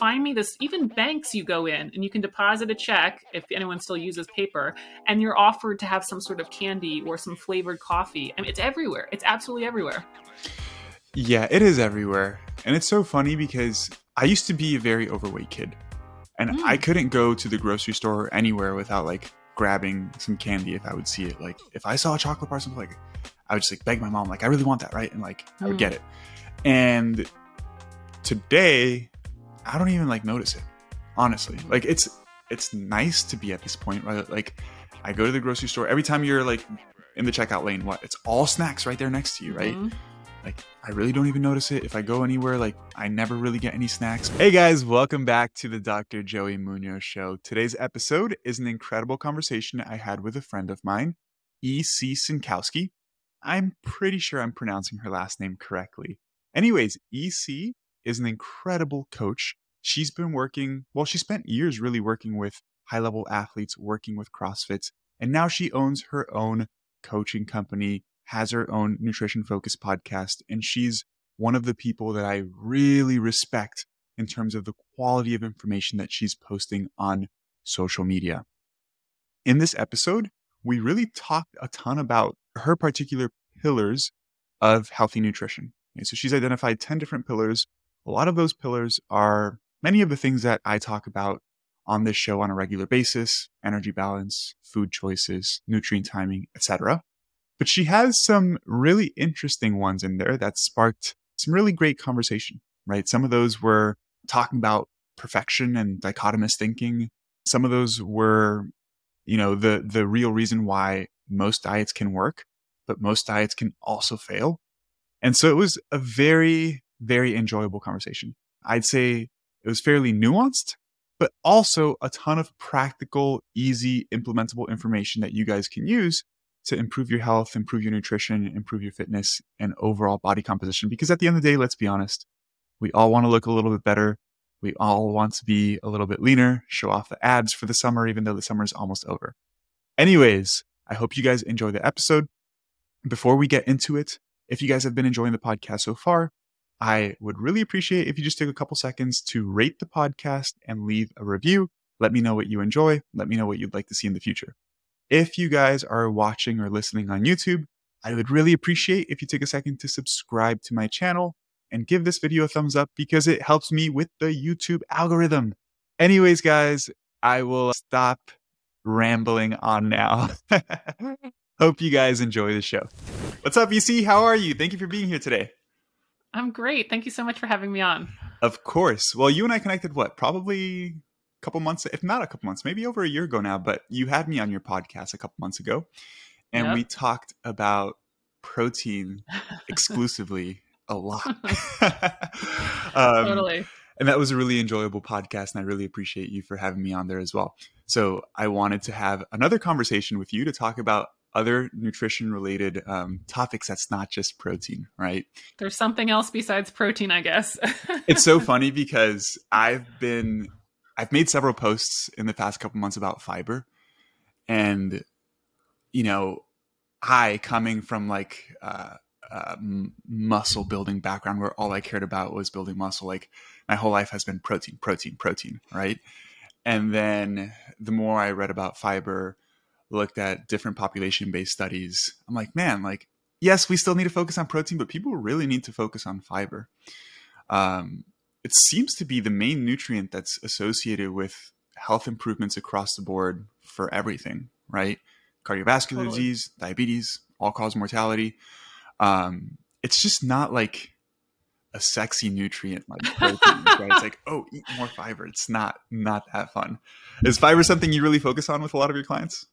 find me this. Even banks, you go in and you can deposit a check if anyone still uses paper, and you're offered to have some sort of candy or some flavored coffee. I mean, it's everywhere. It's absolutely everywhere. Yeah, it is everywhere. And it's so funny because I used to be a very overweight kid. And mm. I couldn't go to the grocery store or anywhere without like grabbing some candy if I would see it. Like if I saw a chocolate bar, something like I would just like beg my mom, like, I really want that, right? And like I would get mm. it. And today, I don't even like notice it. Honestly. Like it's it's nice to be at this point, right? Like I go to the grocery store every time you're like in the checkout lane, what? It's all snacks right there next to you, right? Mm-hmm. Like, I really don't even notice it. If I go anywhere, like, I never really get any snacks. Hey guys, welcome back to the Dr. Joey Munoz Show. Today's episode is an incredible conversation I had with a friend of mine, E.C. Synkowski. I'm pretty sure I'm pronouncing her last name correctly. Anyways, EC is an incredible coach. She's been working, well, she spent years really working with high level athletes, working with CrossFit, and now she owns her own coaching company has her own nutrition focused podcast, and she's one of the people that I really respect in terms of the quality of information that she's posting on social media. In this episode, we really talked a ton about her particular pillars of healthy nutrition. Okay, so she's identified 10 different pillars. A lot of those pillars are many of the things that I talk about on this show on a regular basis energy balance, food choices, nutrient timing, etc. But she has some really interesting ones in there that sparked some really great conversation, right? Some of those were talking about perfection and dichotomous thinking. Some of those were, you know, the the real reason why most diets can work, but most diets can also fail. And so it was a very, very enjoyable conversation. I'd say it was fairly nuanced, but also a ton of practical, easy, implementable information that you guys can use to improve your health, improve your nutrition, improve your fitness, and overall body composition. Because at the end of the day, let's be honest, we all want to look a little bit better. We all want to be a little bit leaner, show off the abs for the summer, even though the summer is almost over. Anyways, I hope you guys enjoy the episode. Before we get into it, if you guys have been enjoying the podcast so far, I would really appreciate if you just take a couple seconds to rate the podcast and leave a review. Let me know what you enjoy. Let me know what you'd like to see in the future. If you guys are watching or listening on YouTube, I would really appreciate if you take a second to subscribe to my channel and give this video a thumbs up because it helps me with the YouTube algorithm. Anyways, guys, I will stop rambling on now. Hope you guys enjoy the show. What's up, EC? How are you? Thank you for being here today. I'm great. Thank you so much for having me on. Of course. Well, you and I connected what? Probably a couple months, if not a couple months, maybe over a year ago now, but you had me on your podcast a couple months ago. And yep. we talked about protein exclusively a lot. um, totally. And that was a really enjoyable podcast. And I really appreciate you for having me on there as well. So I wanted to have another conversation with you to talk about other nutrition related um, topics that's not just protein, right? There's something else besides protein, I guess. it's so funny because I've been I've made several posts in the past couple months about fiber, and you know, I coming from like uh, uh, muscle building background where all I cared about was building muscle. Like my whole life has been protein, protein, protein, right? And then the more I read about fiber, looked at different population based studies, I'm like, man, like yes, we still need to focus on protein, but people really need to focus on fiber. Um, it seems to be the main nutrient that's associated with health improvements across the board for everything, right? Cardiovascular totally. disease, diabetes, all cause mortality. Um, it's just not like a sexy nutrient like protein, right? It's like, oh, eat more fiber. It's not not that fun. Is fiber something you really focus on with a lot of your clients?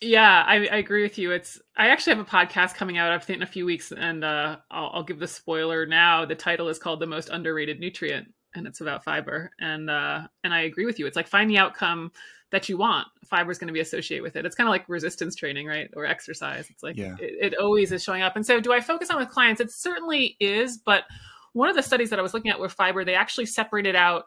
Yeah, I, I, agree with you. It's I actually have a podcast coming out. I think in a few weeks, and uh, I'll, I'll, give the spoiler now. The title is called "The Most Underrated Nutrient," and it's about fiber. And uh, and I agree with you. It's like find the outcome that you want. Fiber is going to be associated with it. It's kind of like resistance training, right, or exercise. It's like yeah. it, it always is showing up. And so, do I focus on with clients? It certainly is, but one of the studies that I was looking at with fiber, they actually separated out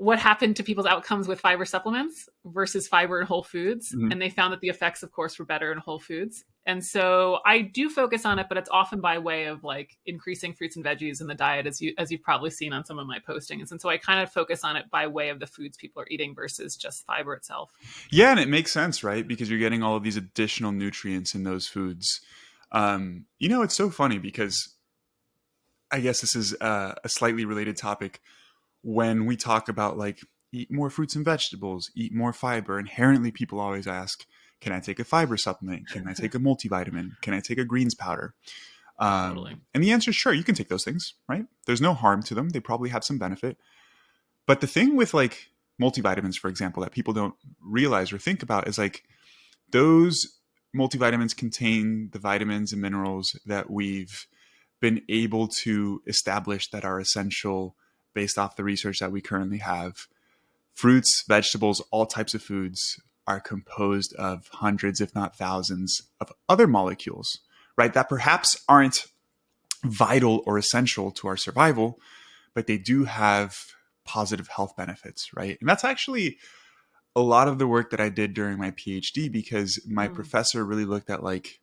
what happened to people's outcomes with fiber supplements versus fiber in whole foods. Mm-hmm. And they found that the effects, of course, were better in whole foods. And so I do focus on it, but it's often by way of like increasing fruits and veggies in the diet, as you as you've probably seen on some of my postings. And so I kind of focus on it by way of the foods people are eating versus just fiber itself. Yeah, and it makes sense, right? Because you're getting all of these additional nutrients in those foods. Um, you know, it's so funny because I guess this is a, a slightly related topic. When we talk about like eat more fruits and vegetables, eat more fiber, inherently people always ask, can I take a fiber supplement? Can I take a multivitamin? Can I take a greens powder? Um, totally. And the answer is sure, you can take those things, right? There's no harm to them. They probably have some benefit. But the thing with like multivitamins, for example, that people don't realize or think about is like those multivitamins contain the vitamins and minerals that we've been able to establish that are essential based off the research that we currently have. Fruits, vegetables, all types of foods are composed of hundreds, if not thousands, of other molecules, right? That perhaps aren't vital or essential to our survival, but they do have positive health benefits, right? And that's actually a lot of the work that I did during my PhD because my mm. professor really looked at like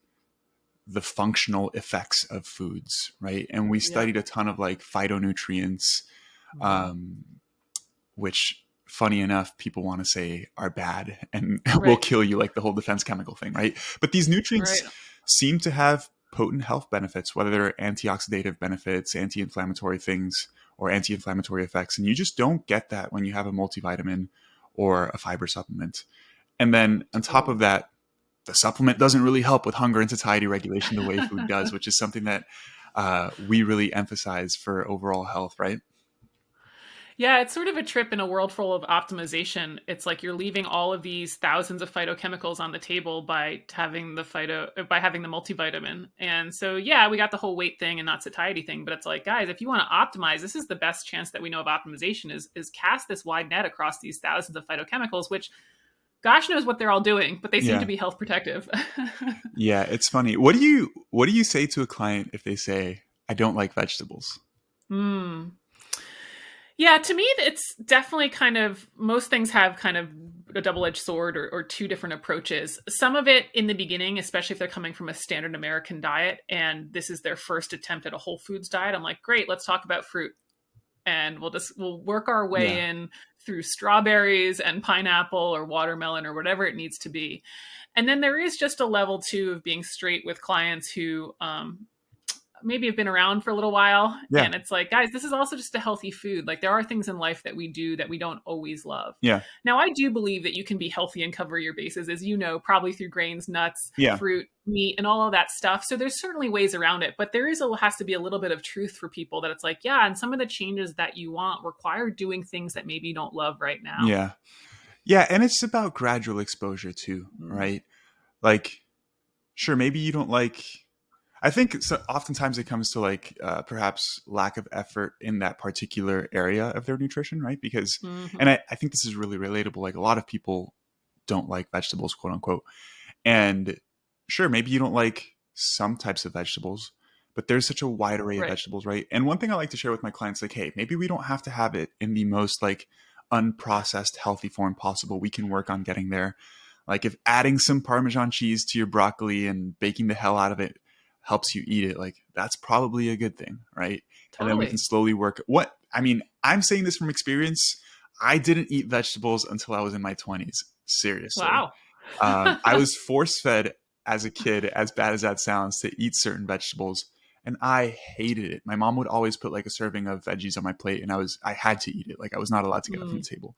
the functional effects of foods, right? And we studied yeah. a ton of like phytonutrients. Um, which funny enough, people want to say are bad and right. will kill you, like the whole defense chemical thing, right? But these nutrients right. seem to have potent health benefits, whether they're antioxidative benefits, anti inflammatory things, or anti inflammatory effects. And you just don't get that when you have a multivitamin or a fiber supplement. And then on top of that, the supplement doesn't really help with hunger and satiety regulation the way food does, which is something that uh, we really emphasize for overall health, right? Yeah, it's sort of a trip in a world full of optimization. It's like you're leaving all of these thousands of phytochemicals on the table by having the phyto by having the multivitamin. And so yeah, we got the whole weight thing and not satiety thing, but it's like guys, if you want to optimize, this is the best chance that we know of optimization is is cast this wide net across these thousands of phytochemicals which gosh knows what they're all doing, but they seem yeah. to be health protective. yeah, it's funny. What do you what do you say to a client if they say I don't like vegetables? Hmm. Yeah, to me, it's definitely kind of most things have kind of a double edged sword or, or, two different approaches. Some of it in the beginning, especially if they're coming from a standard American diet and this is their first attempt at a whole foods diet, I'm like, great, let's talk about fruit. And we'll just we'll work our way yeah. in through strawberries and pineapple or watermelon or whatever it needs to be. And then there is just a level two of being straight with clients who um, maybe have been around for a little while. Yeah. and it's like guys this is also just a healthy food. Like there are things in life that we do that we don't always love. Yeah. Now i do believe that you can be healthy and cover your bases as you know probably through grains nuts yeah. fruit meat and all of that stuff. So there's certainly ways around it but there is a has to be a little bit of truth for people that it's like yeah and some of the changes that you want require doing things that maybe you don't love right now. Yeah. Yeah and it's about gradual exposure too mm-hmm. right? Like sure maybe you don't like I think so oftentimes it comes to like uh, perhaps lack of effort in that particular area of their nutrition, right? Because, mm-hmm. and I, I think this is really relatable. Like a lot of people don't like vegetables, quote unquote. And sure, maybe you don't like some types of vegetables, but there's such a wide array right. of vegetables, right? And one thing I like to share with my clients, like, hey, maybe we don't have to have it in the most like unprocessed, healthy form possible. We can work on getting there. Like if adding some Parmesan cheese to your broccoli and baking the hell out of it helps you eat it, like that's probably a good thing, right? Totally. And then we can slowly work. What I mean, I'm saying this from experience. I didn't eat vegetables until I was in my 20s. Seriously. Wow. um, I was force fed as a kid, as bad as that sounds, to eat certain vegetables. And I hated it. My mom would always put like a serving of veggies on my plate, and I was I had to eat it. Like I was not allowed to get mm. up from the table.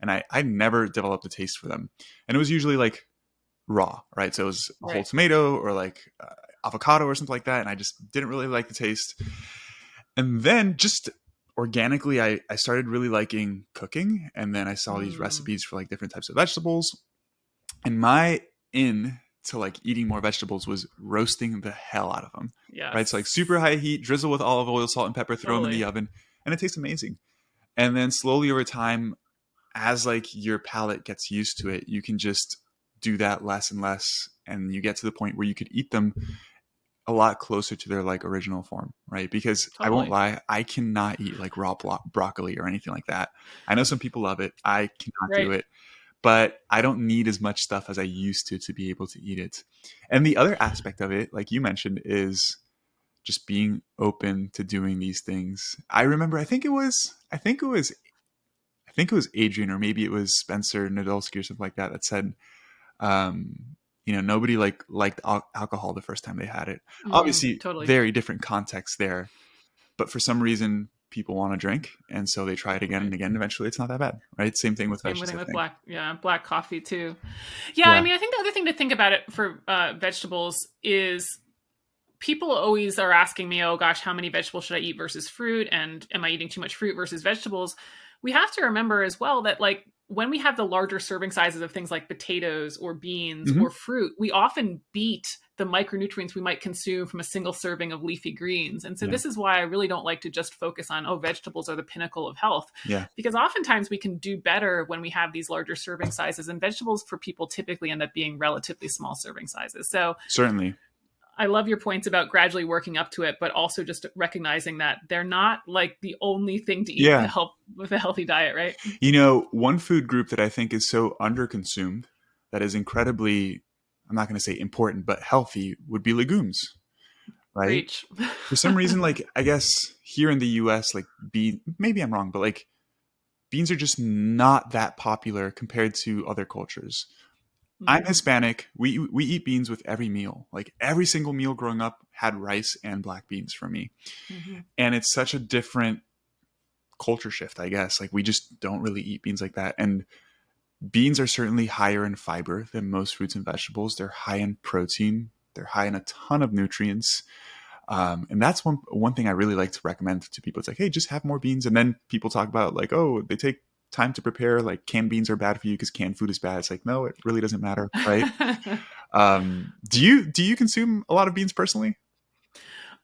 And I I never developed a taste for them. And it was usually like raw, right? So it was a right. whole tomato or like uh, avocado or something like that, and I just didn't really like the taste. And then just organically, I, I started really liking cooking, and then I saw these mm. recipes for like different types of vegetables. And my in to like eating more vegetables was roasting the hell out of them. Yeah. Right. So like super high heat, drizzle with olive oil, salt, and pepper, throw totally. them in the oven, and it tastes amazing. And then slowly over time, as like your palate gets used to it, you can just do that less and less, and you get to the point where you could eat them a lot closer to their like original form, right? Because totally. I won't lie, I cannot eat like raw bro- broccoli or anything like that. I know some people love it. I cannot right. do it. but I don't need as much stuff as I used to to be able to eat it. And the other aspect of it, like you mentioned, is just being open to doing these things. I remember, I think it was, I think it was, I think it was Adrian or maybe it was Spencer Nadolsky or something like that that said, um, you know, nobody like liked al- alcohol the first time they had it. Mm, Obviously, totally. very different context there, but for some reason, people want to drink, and so they try it again and again. Eventually, it's not that bad, right? Same thing with same thing with black, yeah, black coffee too. Yeah, yeah, I mean, I think the other thing to think about it for uh, vegetables is people always are asking me, oh gosh, how many vegetables should I eat versus fruit? And am I eating too much fruit versus vegetables? We have to remember as well that like when we have the larger serving sizes of things like potatoes or beans mm-hmm. or fruit, we often beat the micronutrients we might consume from a single serving of leafy greens. And so yeah. this is why I really don't like to just focus on, oh, vegetables are the pinnacle of health. Yeah. Because oftentimes we can do better when we have these larger serving sizes. And vegetables for people typically end up being relatively small serving sizes. So certainly I love your points about gradually working up to it, but also just recognizing that they're not like the only thing to eat yeah. to help with a healthy diet, right? You know, one food group that I think is so underconsumed that is incredibly, I'm not going to say important, but healthy would be legumes, right? For some reason, like, I guess here in the US, like, bean, maybe I'm wrong, but like, beans are just not that popular compared to other cultures. I'm. Hispanic. We we eat beans with every meal. Like every single meal growing up had rice and black beans for me. Mm-hmm. And it's such a different culture shift, I guess. Like we just don't really eat beans like that. And beans are certainly higher in fiber than most fruits and vegetables. They're high in protein. They're high in a ton of nutrients. Um, and that's one one thing I really like to recommend to people. It's like, hey, just have more beans. And then people talk about like, oh, they take time to prepare like canned beans are bad for you because canned food is bad it's like no it really doesn't matter right um, do you do you consume a lot of beans personally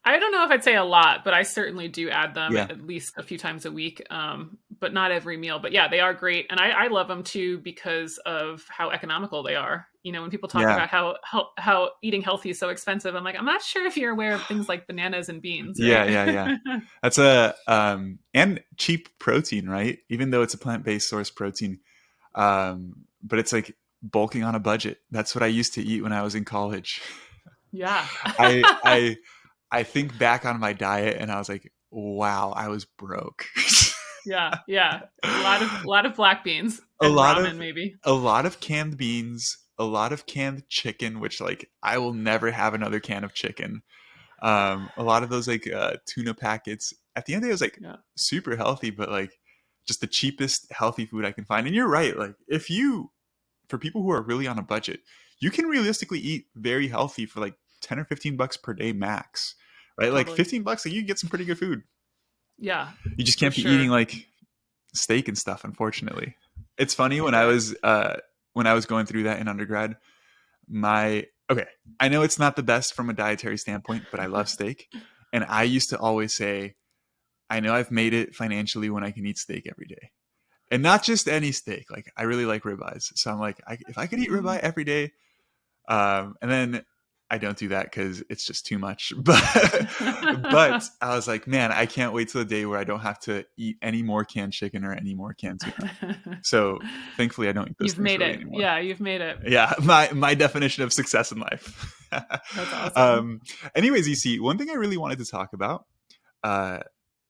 I don't know if I'd say a lot, but I certainly do add them yeah. at least a few times a week, um, but not every meal. But yeah, they are great, and I, I, love them too because of how economical they are. You know, when people talk yeah. about how, how, how eating healthy is so expensive, I'm like, I'm not sure if you're aware of things like bananas and beans. Right? Yeah, yeah, yeah. That's a um, and cheap protein, right? Even though it's a plant based source protein, um, but it's like bulking on a budget. That's what I used to eat when I was in college. Yeah, I I. I think back on my diet and I was like, wow, I was broke. yeah, yeah. A lot of a lot of black beans. a lot ramen, of maybe. A lot of canned beans, a lot of canned chicken, which like I will never have another can of chicken. Um, a lot of those like uh, tuna packets. At the end of the day, it was like yeah. super healthy, but like just the cheapest healthy food I can find. And you're right. Like if you, for people who are really on a budget, you can realistically eat very healthy for like 10 or 15 bucks per day max right totally. like 15 bucks like you can get some pretty good food yeah you just can't be sure. eating like steak and stuff unfortunately it's funny when i was uh when i was going through that in undergrad my okay i know it's not the best from a dietary standpoint but i love steak. And i used to always say i know i've made it financially when i can eat steak every day. And not just any steak like i really like ribeyes. So i'm like I, if i could eat ribeye every day um, and then I don't do that because it's just too much. But but I was like, man, I can't wait till the day where I don't have to eat any more canned chicken or any more canned tuna. so thankfully, I don't eat those. You've made really it. Anymore. Yeah, you've made it. Yeah, my my definition of success in life. That's awesome. Um, anyways, you see, one thing I really wanted to talk about uh,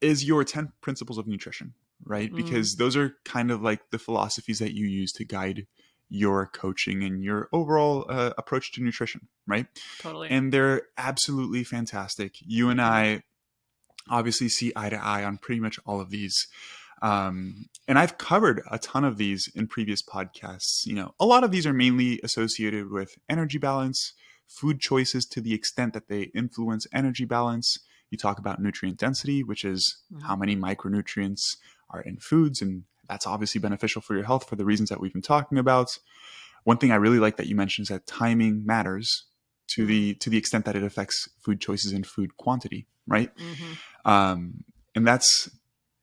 is your ten principles of nutrition, right? Mm. Because those are kind of like the philosophies that you use to guide your coaching and your overall uh, approach to nutrition, right? Totally. And they're absolutely fantastic. You and I obviously see eye to eye on pretty much all of these. Um, and I've covered a ton of these in previous podcasts. You know, a lot of these are mainly associated with energy balance, food choices to the extent that they influence energy balance. You talk about nutrient density, which is mm-hmm. how many micronutrients are in foods and that's obviously beneficial for your health for the reasons that we've been talking about. One thing I really like that you mentioned is that timing matters to the to the extent that it affects food choices and food quantity, right? Mm-hmm. Um, and that's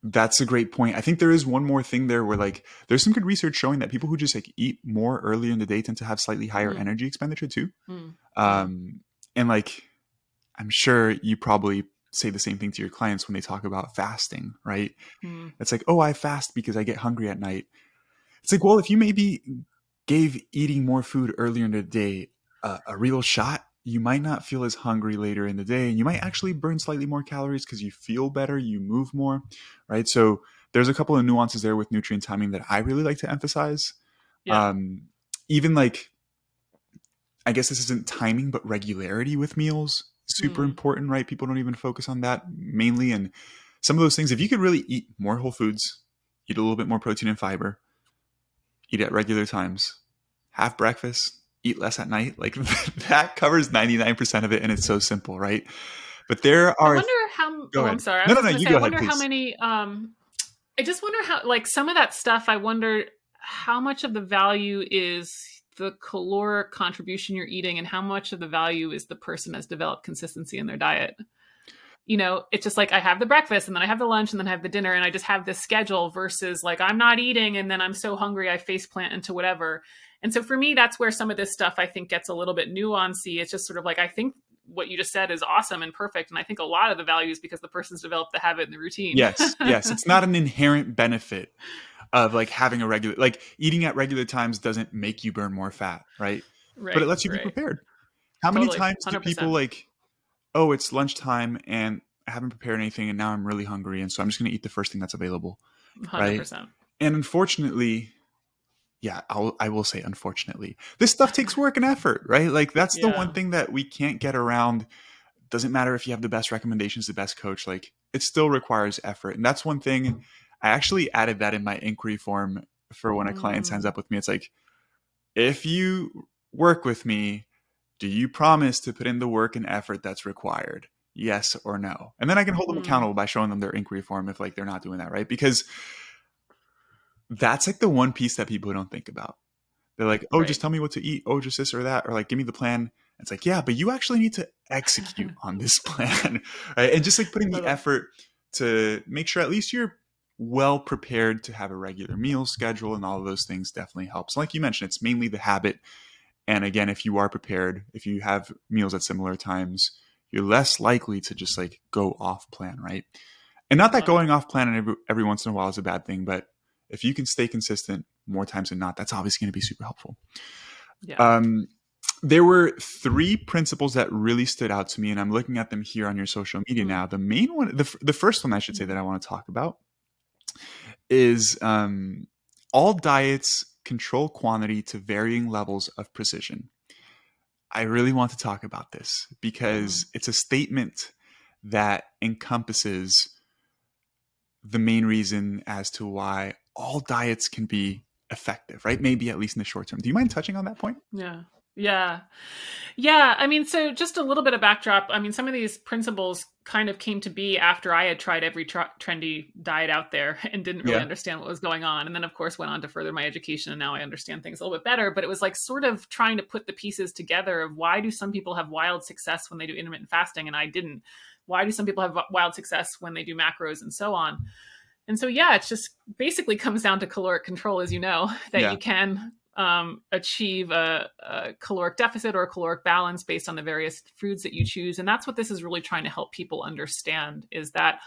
that's a great point. I think there is one more thing there where like there's some good research showing that people who just like eat more earlier in the day tend to have slightly higher mm. energy expenditure too. Mm. Um, and like I'm sure you probably say the same thing to your clients when they talk about fasting, right? Mm. It's like, oh, I fast because I get hungry at night. It's like, well, if you maybe gave eating more food earlier in the day uh, a real shot, you might not feel as hungry later in the day and you might actually burn slightly more calories because you feel better, you move more, right? So there's a couple of nuances there with nutrient timing that I really like to emphasize. Yeah. Um, even like, I guess this isn't timing, but regularity with meals, super mm. important, right? People don't even focus on that mainly. And some of those things, if you could really eat more whole foods, eat a little bit more protein and fiber, eat at regular times, have breakfast, eat less at night. Like that covers 99% of it. And it's so simple, right? But there are. I wonder how. Go oh, ahead. I'm sorry. I no, no, no. You say, go I wonder ahead, how many. Um, I just wonder how, like, some of that stuff, I wonder how much of the value is the caloric contribution you're eating and how much of the value is the person has developed consistency in their diet you know, it's just like I have the breakfast and then I have the lunch and then I have the dinner and I just have this schedule versus like I'm not eating and then I'm so hungry I face plant into whatever. And so for me, that's where some of this stuff I think gets a little bit nuancy. It's just sort of like I think what you just said is awesome and perfect. And I think a lot of the value is because the person's developed the habit and the routine. Yes, yes. It's not an inherent benefit of like having a regular like eating at regular times doesn't make you burn more fat, right? Right. But it lets you right. be prepared. How totally, many times 100%. do people like, oh, it's lunchtime and I haven't prepared anything and now I'm really hungry and so I'm just gonna eat the first thing that's available. 100%. Right. And unfortunately, yeah, I'll, I will say, unfortunately, this stuff takes work and effort, right? Like that's yeah. the one thing that we can't get around. Doesn't matter if you have the best recommendations, the best coach, like it still requires effort. And that's one thing I actually added that in my inquiry form for when a client signs mm. up with me. It's like, if you work with me, do you promise to put in the work and effort that's required? Yes or no? And then I can hold them mm. accountable by showing them their inquiry form if like they're not doing that, right? Because that's like the one piece that people don't think about. They're like, oh, right. just tell me what to eat. Oh, just this or that. Or like, give me the plan. It's like, yeah, but you actually need to execute on this plan. Right. And just like putting the effort to make sure at least you're well prepared to have a regular meal schedule and all of those things definitely helps. Like you mentioned, it's mainly the habit. And again, if you are prepared, if you have meals at similar times, you're less likely to just like go off plan, right? And not that going off plan every, every once in a while is a bad thing, but if you can stay consistent more times than not, that's obviously going to be super helpful. Yeah. Um, there were three principles that really stood out to me, and I'm looking at them here on your social media mm-hmm. now. The main one, the, the first one I should say that I want to talk about is um, all diets control quantity to varying levels of precision. I really want to talk about this because mm-hmm. it's a statement that encompasses the main reason as to why all diets can be effective, right? Maybe at least in the short term. Do you mind touching on that point? Yeah. Yeah. Yeah. I mean, so just a little bit of backdrop. I mean, some of these principles kind of came to be after I had tried every tr- trendy diet out there and didn't really yeah. understand what was going on. And then, of course, went on to further my education. And now I understand things a little bit better. But it was like sort of trying to put the pieces together of why do some people have wild success when they do intermittent fasting and I didn't? Why do some people have wild success when they do macros and so on? And so, yeah, it's just basically comes down to caloric control, as you know, that yeah. you can um, achieve a, a, caloric deficit or a caloric balance based on the various foods that you choose. And that's what this is really trying to help people understand is that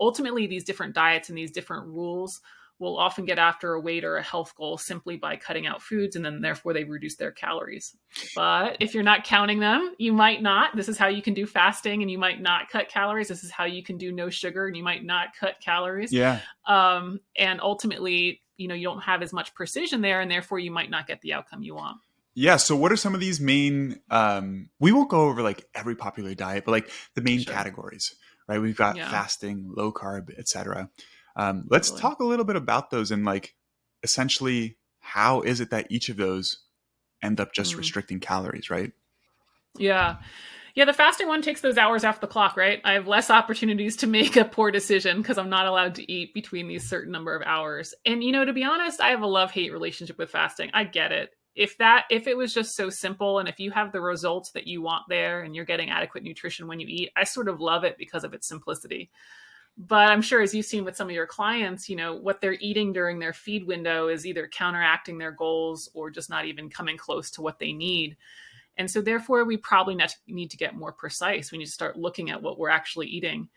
ultimately these different diets and these different rules will often get after a weight or a health goal simply by cutting out foods and then therefore they reduce their calories. But if you're not counting them, you might not. This is how you can do fasting and you might not cut calories. This is how you can do no sugar and you might not cut calories. Yeah. Um, and ultimately, you know, you don't have as much precision there and therefore you might not get the outcome you want. Yeah. So, what are some of these main? Um, we won't go over like every popular diet, but like the main sure. categories, right? We've got yeah. fasting, low carb, etc. Um, let's totally. talk a little bit about those and like essentially how is it that each of those end up just mm. restricting calories, right? Yeah. Yeah, the fasting one takes those hours off the clock, right? I have less opportunities to make a poor decision because I'm not allowed to eat between these certain number of hours. And you know, to be honest, I have a love-hate relationship with fasting. I get it. If that if it was just so simple and if you have the results that you want there and you're getting adequate nutrition when you eat, I sort of love it because of its simplicity but i'm sure as you've seen with some of your clients you know what they're eating during their feed window is either counteracting their goals or just not even coming close to what they need and so therefore we probably need to get more precise we need to start looking at what we're actually eating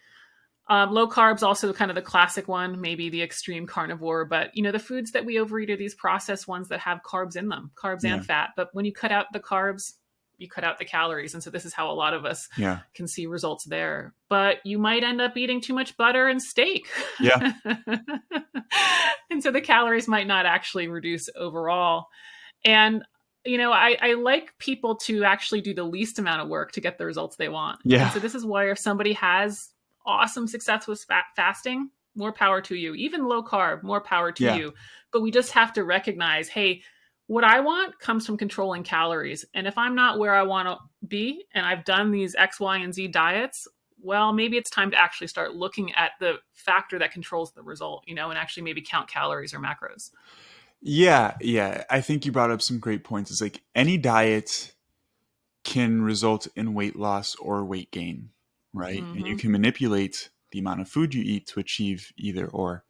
Um, low carbs also kind of the classic one, maybe the extreme carnivore, but you know the foods that we overeat are these processed ones that have carbs in them, carbs Yeah. and fat. But when you cut out the carbs, you cut out the calories, and so this is how a lot of us Yeah. can see results there. But you might end up eating too much butter and steak. Yeah. and so the calories might not actually reduce overall. And you know, I, I like people to actually do the least amount of work to get the results they want. Yeah. And so this is why if somebody has awesome success with fat fasting, more power to you. Even low carb, more power to Yeah. you. But we just have to recognize, hey, what I want comes from controlling calories. And if I'm not where I want to be and I've done these X, Y, and Z diets, well, maybe it's time to actually start looking at the factor that controls the result, you know, and actually maybe count calories or macros. Yeah, yeah. I think you brought up some great points. It's like any diet can result in weight loss or weight gain, right? And you Mhm. can manipulate the amount of food you eat to achieve either or.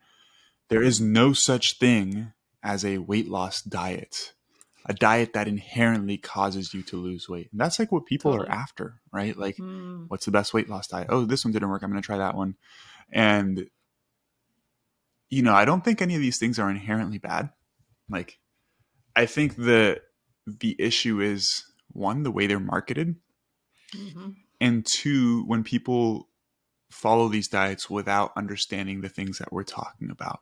There is no such thing as a weight loss diet, a diet that inherently causes you to lose weight. And that's like what people Totally. are after, right? Like, Mm, what's the best weight loss diet? Oh, this one didn't work. I'm going to try that one. And, you know, I don't think any of these things are inherently bad. Like, I think the the issue is one, the way they're marketed, mhm. and two, when people follow these diets without understanding the things that we're talking about.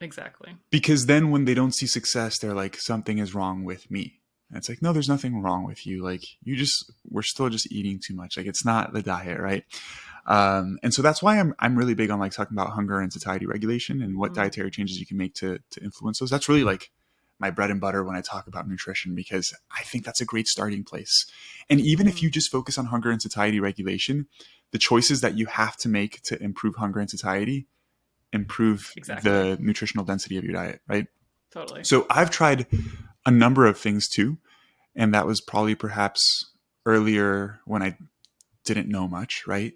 Exactly. Because then when they don't see success, they're like, something is wrong with me. And it's like, no, there's nothing wrong with you. Like, you just, we're still just eating too much. Like, it's not the diet, right? Um, and so that's why I'm I'm really big on like talking about hunger and satiety regulation and what Mhm. dietary changes you can make to to influence those. That's really like my bread and butter when I talk about nutrition because I think that's a great starting place. And even if Mhm. you just focus on hunger and satiety regulation, the choices that you have to make to improve hunger and satiety improve Exactly. the nutritional density of your diet, right? Totally. So I've tried a number of things too, and that was probably perhaps earlier when I didn't know much, right?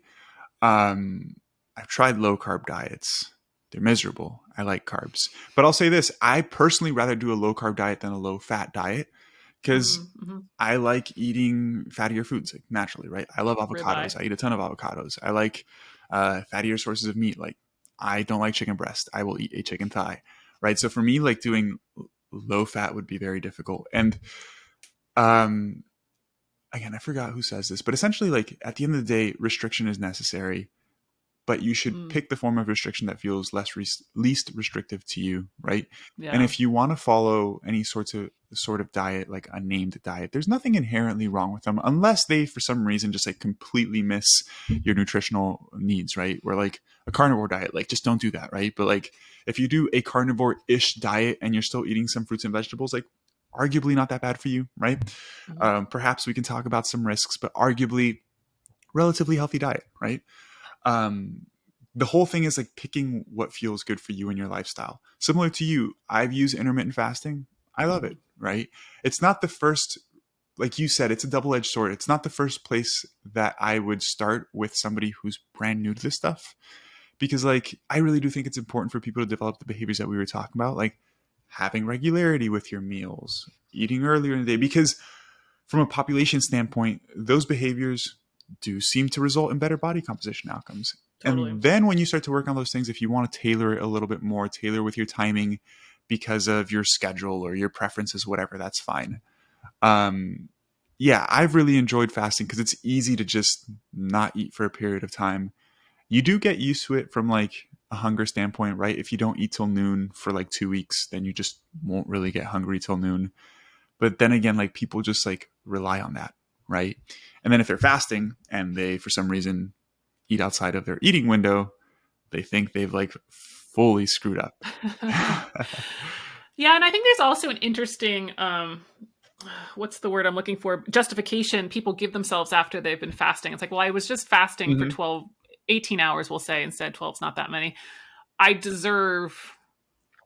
Um, I've tried low carb diets. They're miserable. I like carbs. But I'll say this I personally rather do a low carb diet than a low fat diet because Mm, mhm. I like eating fattier foods like naturally, right? I love avocados. Ribeye. I eat a ton of avocados. I like uh, fattier sources of meat. Like I don't like chicken breast. I will eat a chicken thigh, right? So for me, like doing low fat would be very difficult. And um, again, I forgot who says this, but essentially, like at the end of the day, restriction is necessary. But you should Mm. pick the form of restriction that feels less res- least restrictive to you, right? Yeah. And if you want to follow any sorts of sort of diet, like a named diet, there's nothing inherently wrong with them, unless they, for some reason, just like completely miss your nutritional needs, right? Where like a carnivore diet, like just don't do that, right? But like if you do a carnivore-ish diet and you're still eating some fruits and vegetables, like arguably not that bad for you, right? Mhm. Um, perhaps we can talk about some risks, but arguably relatively healthy diet, right? Um, the whole thing is like picking what feels good for you and your lifestyle. Similar to you, I've used intermittent fasting. I love it, right? It's not the first, like you said, it's a double edged sword. It's not the first place that I would start with somebody who's brand new to this stuff. Because, like, I really do think it's important for people to develop the behaviors that we were talking about, like having regularity with your meals, eating earlier in the day. Because, from a population standpoint, those behaviors do seem to result in better body composition outcomes. Totally. And then when you start to work on those things, if you want to tailor it a little bit more, tailor with your timing because of your schedule or your preferences, whatever, that's fine. Um, yeah, I've really enjoyed fasting because it's easy to just not eat for a period of time. You do get used to it from like a hunger standpoint, right? If you don't eat till noon for like two weeks, then you just won't really get hungry till noon. But then again, like people just like rely on that, right? And then if they're fasting and they, for some reason, eat outside of their eating window, they think they've like fully screwed up. yeah, and I think there's also an interesting um what's the word I'm looking for? Justification people give themselves after they've been fasting. It's like, well, I was just fasting for Mhm. 12 18 hours, we'll say, instead twelve 12's not that many. I deserve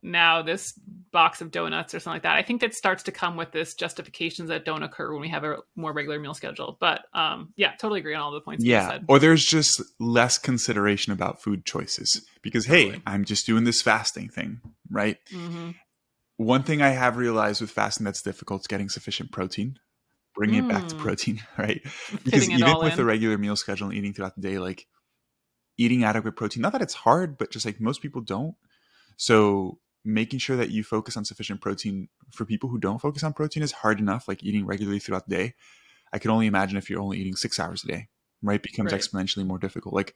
now this box of donuts or something like that. I think that starts to come with this justifications that don't occur when we have a more regular meal schedule. But um yeah, totally agree on all the points you yeah. said. Or there's just less consideration about food choices because, hey, I'm just doing this fasting thing, right? hmm One thing I have realized with fasting that's difficult is getting sufficient protein. Bringing it back to Mm. protein, right? Because even with in. a regular meal schedule and eating throughout the day, like eating adequate protein. Not that it's hard, but just like most people don't. So making sure that you focus on sufficient protein for people who don't focus on protein is hard enough, like eating regularly throughout the day. I can only imagine if you're only eating six hours a day, right? Becomes right. exponentially more difficult. Like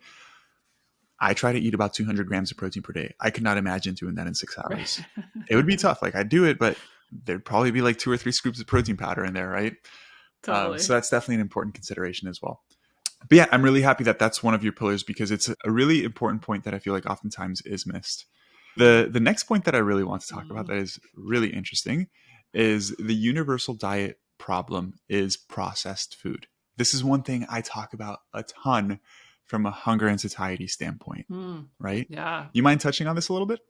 I try to eat about 200 grams of protein per day. I could not imagine doing that in six hours. Right. it would be tough. Like I'd do it, but there'd probably be like two or three scoops of protein powder in there, right? Um, totally. Um, so that's definitely an important consideration as well. But yeah, I'm really happy that that's one of your pillars because it's a really important point that I feel like oftentimes is missed. The the next point that I really want to talk about mm-hmm. that is really interesting is the universal diet problem is processed food. This is one thing I talk about a ton from a hunger and satiety standpoint, mm, right? Yeah. You mind touching on this a little bit?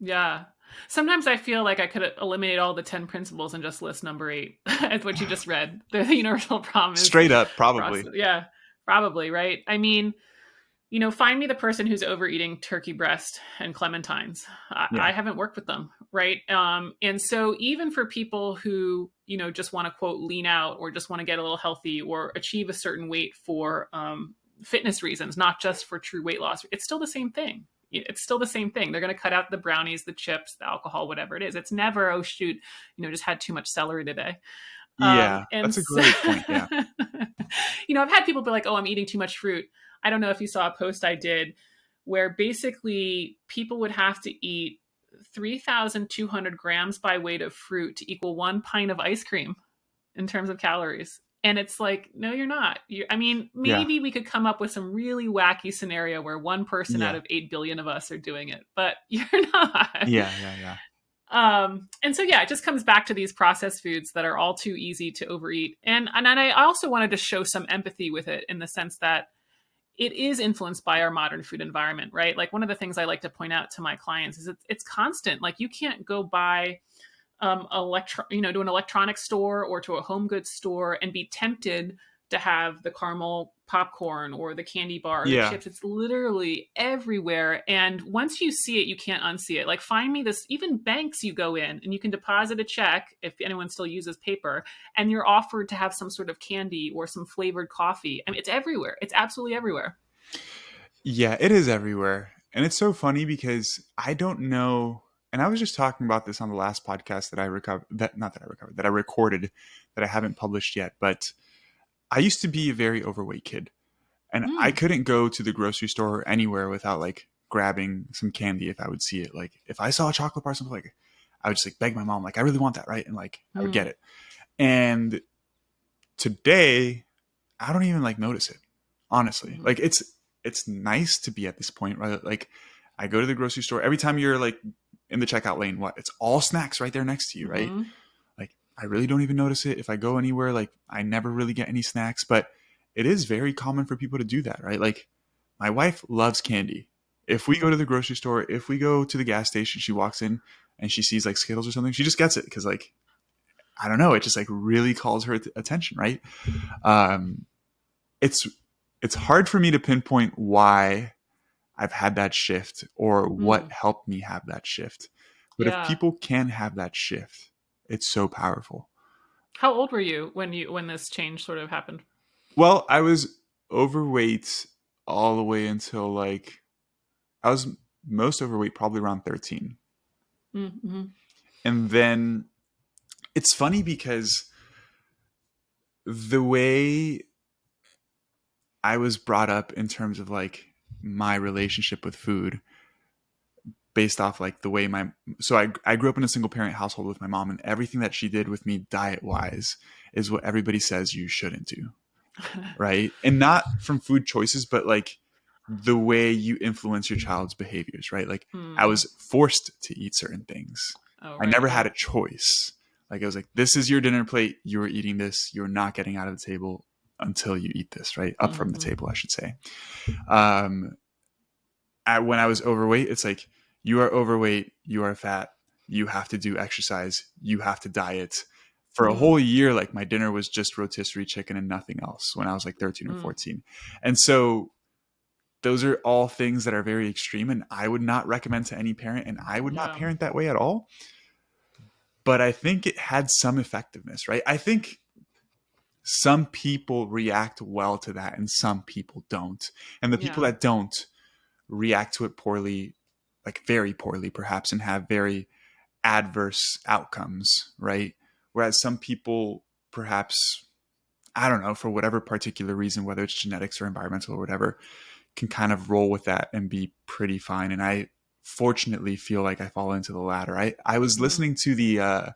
Yeah. Sometimes I feel like I could eliminate all the 10 principles and just list number eight as what you just read. The, the universal problem is straight up, probably. Process. Yeah, probably, right? I mean, you know, find me the person who's overeating turkey breast and clementines. I, yeah. I haven't worked with them, right? Um, and so even for people who, you know, just want to quote lean out or just want to get a little healthy or achieve a certain weight for um, fitness reasons, not just for true weight loss, it's still the same thing. It's still the same thing. They're going to cut out the brownies, the chips, the alcohol, whatever it is. It's never, oh shoot, you know, just had too much celery today. Yeah, um, that's a great point. Yeah. you know, I've had people be like, "Oh, I'm eating too much fruit." I don't know if you saw a post I did where basically people would have to eat 3,200 grams by weight of fruit to equal one pint of ice cream in terms of calories. And it's like, no, you're not. you I mean, maybe yeah. we could come up with some really wacky scenario where one person yeah. out of 8 billion of us are doing it, but you're not. Yeah, yeah, yeah. Um, and so yeah, it just comes back to these processed foods that are all too easy to overeat. And and I also wanted to show some empathy with it in the sense that it is influenced by our modern food environment, right? Like one of the things I like to point out to my clients is it's, it's constant. Like you can't go buy um, electro, you know, to an electronics store or to a home goods store and be tempted to have the caramel popcorn or the candy bar or yeah. the chips. It's literally everywhere. And once you see it, you can't unsee it. Like find me this, even banks you go in and you can deposit a check if anyone still uses paper and you're offered to have some sort of candy or some flavored coffee. I mean, it's everywhere. It's absolutely everywhere. Yeah, it is everywhere. And it's so funny because I don't know. And I was just talking about this on the last podcast that I recovered, that not that I recovered, that I recorded that I haven't published yet, but I used to be a very overweight kid, and mm. I couldn't go to the grocery store anywhere without like grabbing some candy if I would see it. Like if I saw a chocolate bar, something like I would just like beg my mom, like I really want that, right? And like mm. I would get mm. it. And today, I don't even like notice it. Honestly, mm. like it's it's nice to be at this point, right? Like I go to the grocery store every time you're like in the checkout lane. What? It's all snacks right there next to you, right? Mm-hmm. I really don't even notice it. If I go anywhere, like I never really get any snacks, but it is very common for people to do that, right? Like my wife loves candy. If we go to the grocery store, if we go to the gas station, she walks in and she sees like Skittles or something, she just gets it because like I don't know, it just like really calls her attention, right? Um, it's it's hard for me to pinpoint why I've had that shift or mm. what helped me have that shift. But yeah. if people can have that shift, it's so powerful. How old were you when you when this change sort of happened? Well, I was overweight all the way until like I was most overweight probably around 13. Mm-hmm. And then it's funny because the way I was brought up in terms of like my relationship with food based off like the way my so I I grew up in a single parent household with my mom and everything that she did with me diet wise is what everybody says you shouldn't do. right? And not from food choices but like the way you influence your child's behaviors, right? Like hmm. I was forced to eat certain things. Oh, right. I never had a choice. Like I was like this is your dinner plate, you're eating this, you're not getting out of the table until you eat this, right? Up mm-hmm. from the mm-hmm. table, I should say. Um at, when I was overweight, it's like you are overweight, you are fat, you have to do exercise, you have to diet. For a mm. whole year, like my dinner was just rotisserie chicken and nothing else when I was like 13 or mm. 14. And so those are all things that are very extreme and I would not recommend to any parent and I would not parent that way at all. But I think it had some effectiveness, right? I think some people react well to that and some people don't. And the people yeah. that don't react to it poorly, like very poorly perhaps, and have very adverse outcomes, right? Whereas some people perhaps, I don't know, for whatever particular reason, whether it's genetics or environmental or whatever, can kind of roll with that and be pretty fine. And I fortunately feel like I fall into the latter. I, I was mm-hmm. listening to the uh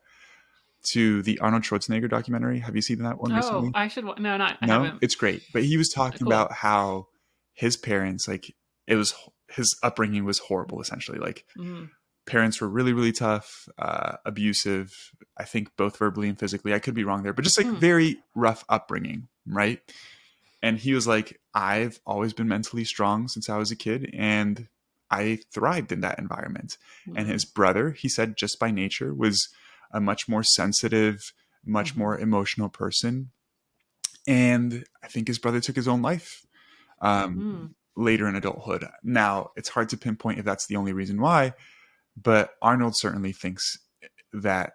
to the Arnold Schwarzenegger documentary. Have you seen that one oh, recently? I should no, not I no. Haven't. It's great, but he was talking cool. about how his parents, like, it was his upbringing was horrible. Essentially, like, mm parents were really really tough uh, abusive i think both verbally and physically i could be wrong there but just like mm. very rough upbringing right and he was like i've always been mentally strong since i was a kid and i thrived in that environment mm. and his brother he said just by nature was a much more sensitive much mm. more emotional person and i think his brother took his own life um, mm. Later in adulthood now it's hard to pinpoint if that's the only reason why but Arnold certainly thinks that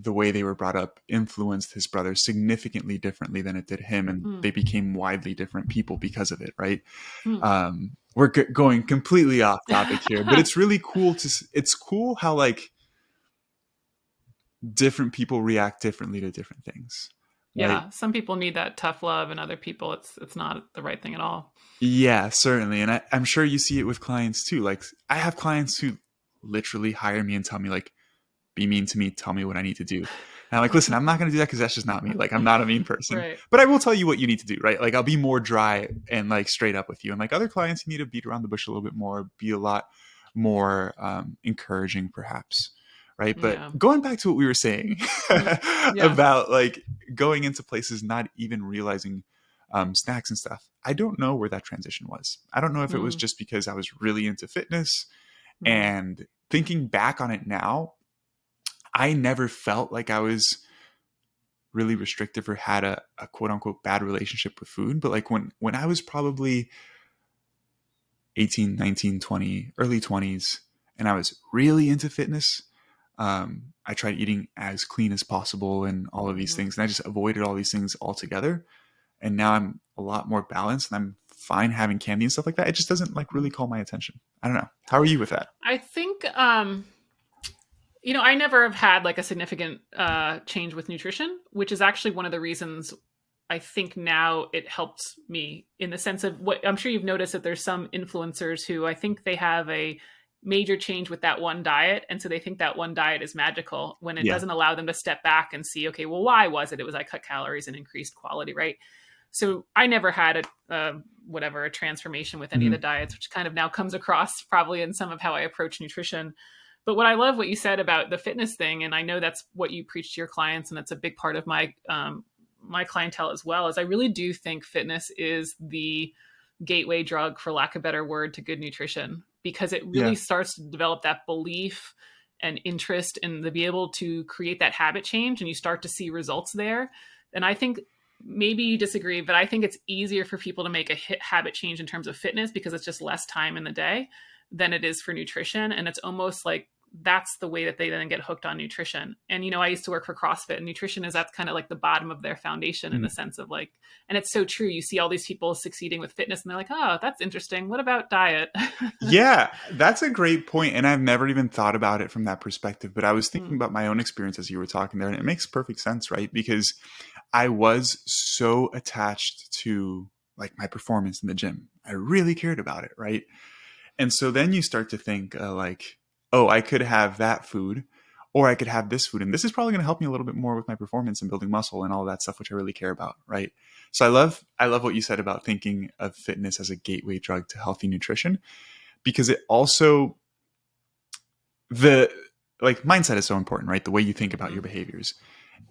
the way they were brought up influenced his brother significantly differently than it did him and mm. they became widely different people because of it right mm. um, we're g- going completely off topic here but it's really cool to it's cool how like different people react differently to different things yeah some people need that tough love and other people it's it's not the right thing at all yeah certainly and I, i'm sure you see it with clients too like i have clients who literally hire me and tell me like, be mean to me, tell me what I need to do. And I'm like, listen, I'm not going to do that because that's just not me. Like, I'm not a mean person. Right. But I will tell you what you need to do, right? Like, I'll be more dry and like straight up with you. And like other clients, you need to beat around the bush a little bit more, be a lot more um, encouraging, perhaps. Right. But yeah. going back to what we were saying mm-hmm. yeah. about like going into places, not even realizing um, snacks and stuff, I don't know where that transition was. I don't know if mm. it was mm. just because I was really into fitness Mm-hmm. And thinking back on it now, I never felt like I was really restrictive or had a, a quote unquote bad relationship with food. But like when when I was probably 18, 19, 20, early 20s, and I was really into fitness, um, I tried eating as clean as possible and all of these mm-hmm. things. And I just avoided all these things altogether. And now I'm a lot more balanced and I'm fine having candy and stuff like that. It just doesn't like really call my attention. I don't know. How are you with that? I think um you know, I never have had like a significant uh change with nutrition, which is actually one of the reasons I think now it helps me in the sense of what I'm sure you've noticed that there's some influencers who I think they have a major change with that one diet and so they think that one diet is magical when it yeah. doesn't allow them to step back and see okay well why was it it was i cut calories and increased quality right so I never had a uh, whatever a transformation with any mm-hmm. of the diets, which kind of now comes across probably in some of how I approach nutrition. But what I love what you said about the fitness thing, and I know that's what you preach to your clients, and that's a big part of my um, my clientele as well. Is I really do think fitness is the gateway drug, for lack of a better word, to good nutrition because it really yeah. starts to develop that belief and interest and to be able to create that habit change, and you start to see results there. And I think maybe you disagree, but I think it's easier for people to make a hit habit change in terms of fitness because it's just less time in the day than it is for nutrition. And it's almost like that's the way that they then get hooked on nutrition. And you know, I used to work for CrossFit and nutrition is that's kind of like the bottom of their foundation mm-hmm. in the mm. sense of like and it's so true. You see all these people succeeding with fitness and they're like, "Oh, that's interesting. What about diet?" yeah, that's a great point and I've never even thought about it from that perspective, but I was thinking mm-hmm. about my own experience as you were talking there and it makes perfect sense, right? Because I was so attached to like my performance in the gym. I really cared about it, right? And so then you start to think uh, like, oh, I could have that food or I could have this food and this is probably going to help me a little bit more with my performance and building muscle and all that stuff which I really care about, right? So I love I love what you said about thinking of fitness as a gateway drug to healthy nutrition because it also the like mindset is so important, right? The way you think about your mm-hmm. behaviors.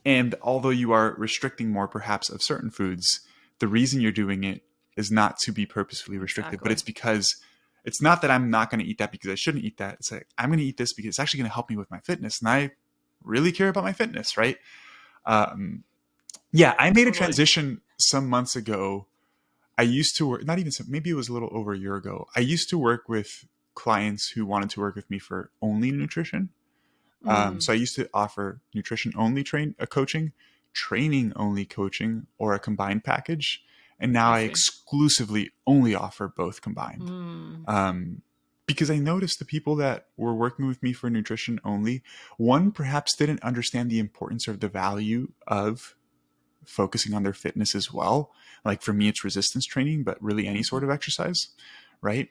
And although you are restricting more, perhaps, of certain foods, the reason you're doing it is not to be purposefully restricted, exactly. but it's because it's not that I'm not going to eat that because I shouldn't eat that. It's like I'm going to eat this because it's actually going to help me with my fitness, and I really care about my fitness, right? Um, yeah, I made a transition some months ago. I used to work, not even some, maybe it was a little over a year ago. I used to work with clients who wanted to work with me for only nutrition. Um, mm. Um, so I used to offer nutrition only train a coaching, training only coaching, or a combined package. And now I, I exclusively only offer both combined. Mm. Um, because I noticed the people that were working with me for nutrition only, one perhaps didn't understand the importance or the value of focusing on their fitness as well. Like for me, it's resistance training, but really any sort of exercise, right?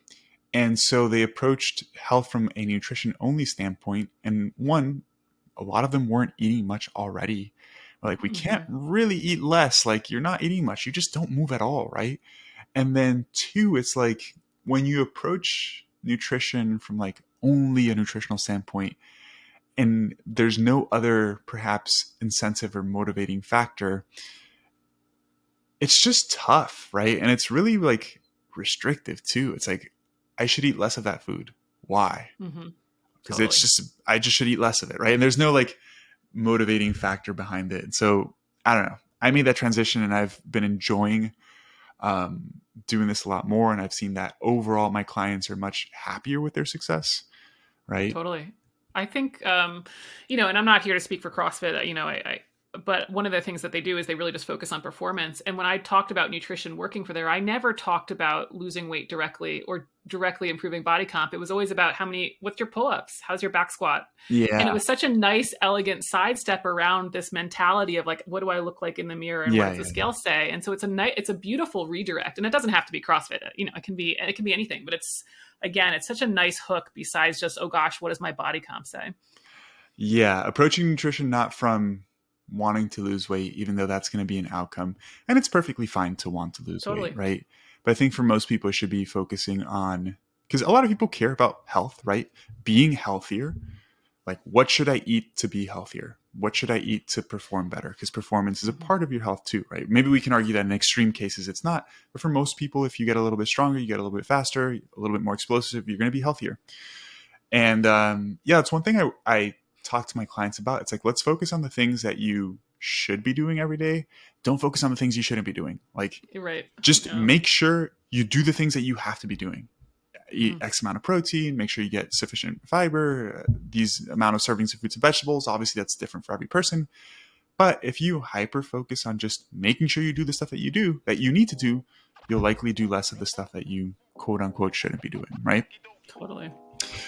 And so they approached health from a nutrition only standpoint. And one, a lot of them weren't eating much already. Like, we can't mm-hmm. really eat less. Like, you're not eating much. You just don't move at all, right? And then two, it's like when you approach nutrition from like only a nutritional standpoint, and there's no other perhaps incentive or motivating factor, it's just tough, right? And it's really like restrictive too. It's like I should eat less of that food. Why? Because mm-hmm. totally. it's just I just should eat less of it, right? And there's no like motivating factor behind it. So I don't know. I made that transition, and I've been enjoying um, doing this a lot more and i've seen that overall my clients are much happier with their success right totally i think um, you know and i'm not here to speak for crossfit you know I, I but one of the things that they do is they really just focus on performance. And when I talked about nutrition working for there, I never talked about losing weight directly or directly improving body comp. It was always about how many, what's your pull ups? How's your back squat? Yeah. And it was such a nice, elegant sidestep around this mentality of like, what do I look like in the mirror and yeah, what does yeah, the scale yeah. say? And so it's a nice, it's a beautiful redirect. And it doesn't have to be CrossFit. Uh, you know, it can be, it can be anything, but it's, again, it's such a nice hook besides just, oh gosh, what does my body comp say? Yeah. Approaching nutrition not from wanting to lose weight, even though that's going to be an outcome. And it's perfectly fine to want to lose totally. weight, right? But I think for most people, it should be focusing on because a lot of people care about health, right? Being healthier. Like, what should I eat to be healthier? What should I eat to perform better? Because performance is a part of your health too, right? Maybe we can argue that in extreme cases it's not. But for most people, if you get a little bit stronger, you get a little bit faster, a little bit more explosive, you're going to be healthier. And um, yeah, it's one thing I, I talk to my clients about. It's like, let's focus on the things that you should be doing every day. Don't focus on the things you shouldn't be doing. Like, right. Just yeah. make sure you do the things that you have to be doing. Eat mm. X amount of protein, make sure you get sufficient fiber, uh, these amount of servings of fruits and vegetables. Obviously, that's different for every person. But if you hyper focus on just making sure you do the stuff that you do, that you need to do, you'll likely do less of the stuff that you quote unquote shouldn't be doing, right? Totally.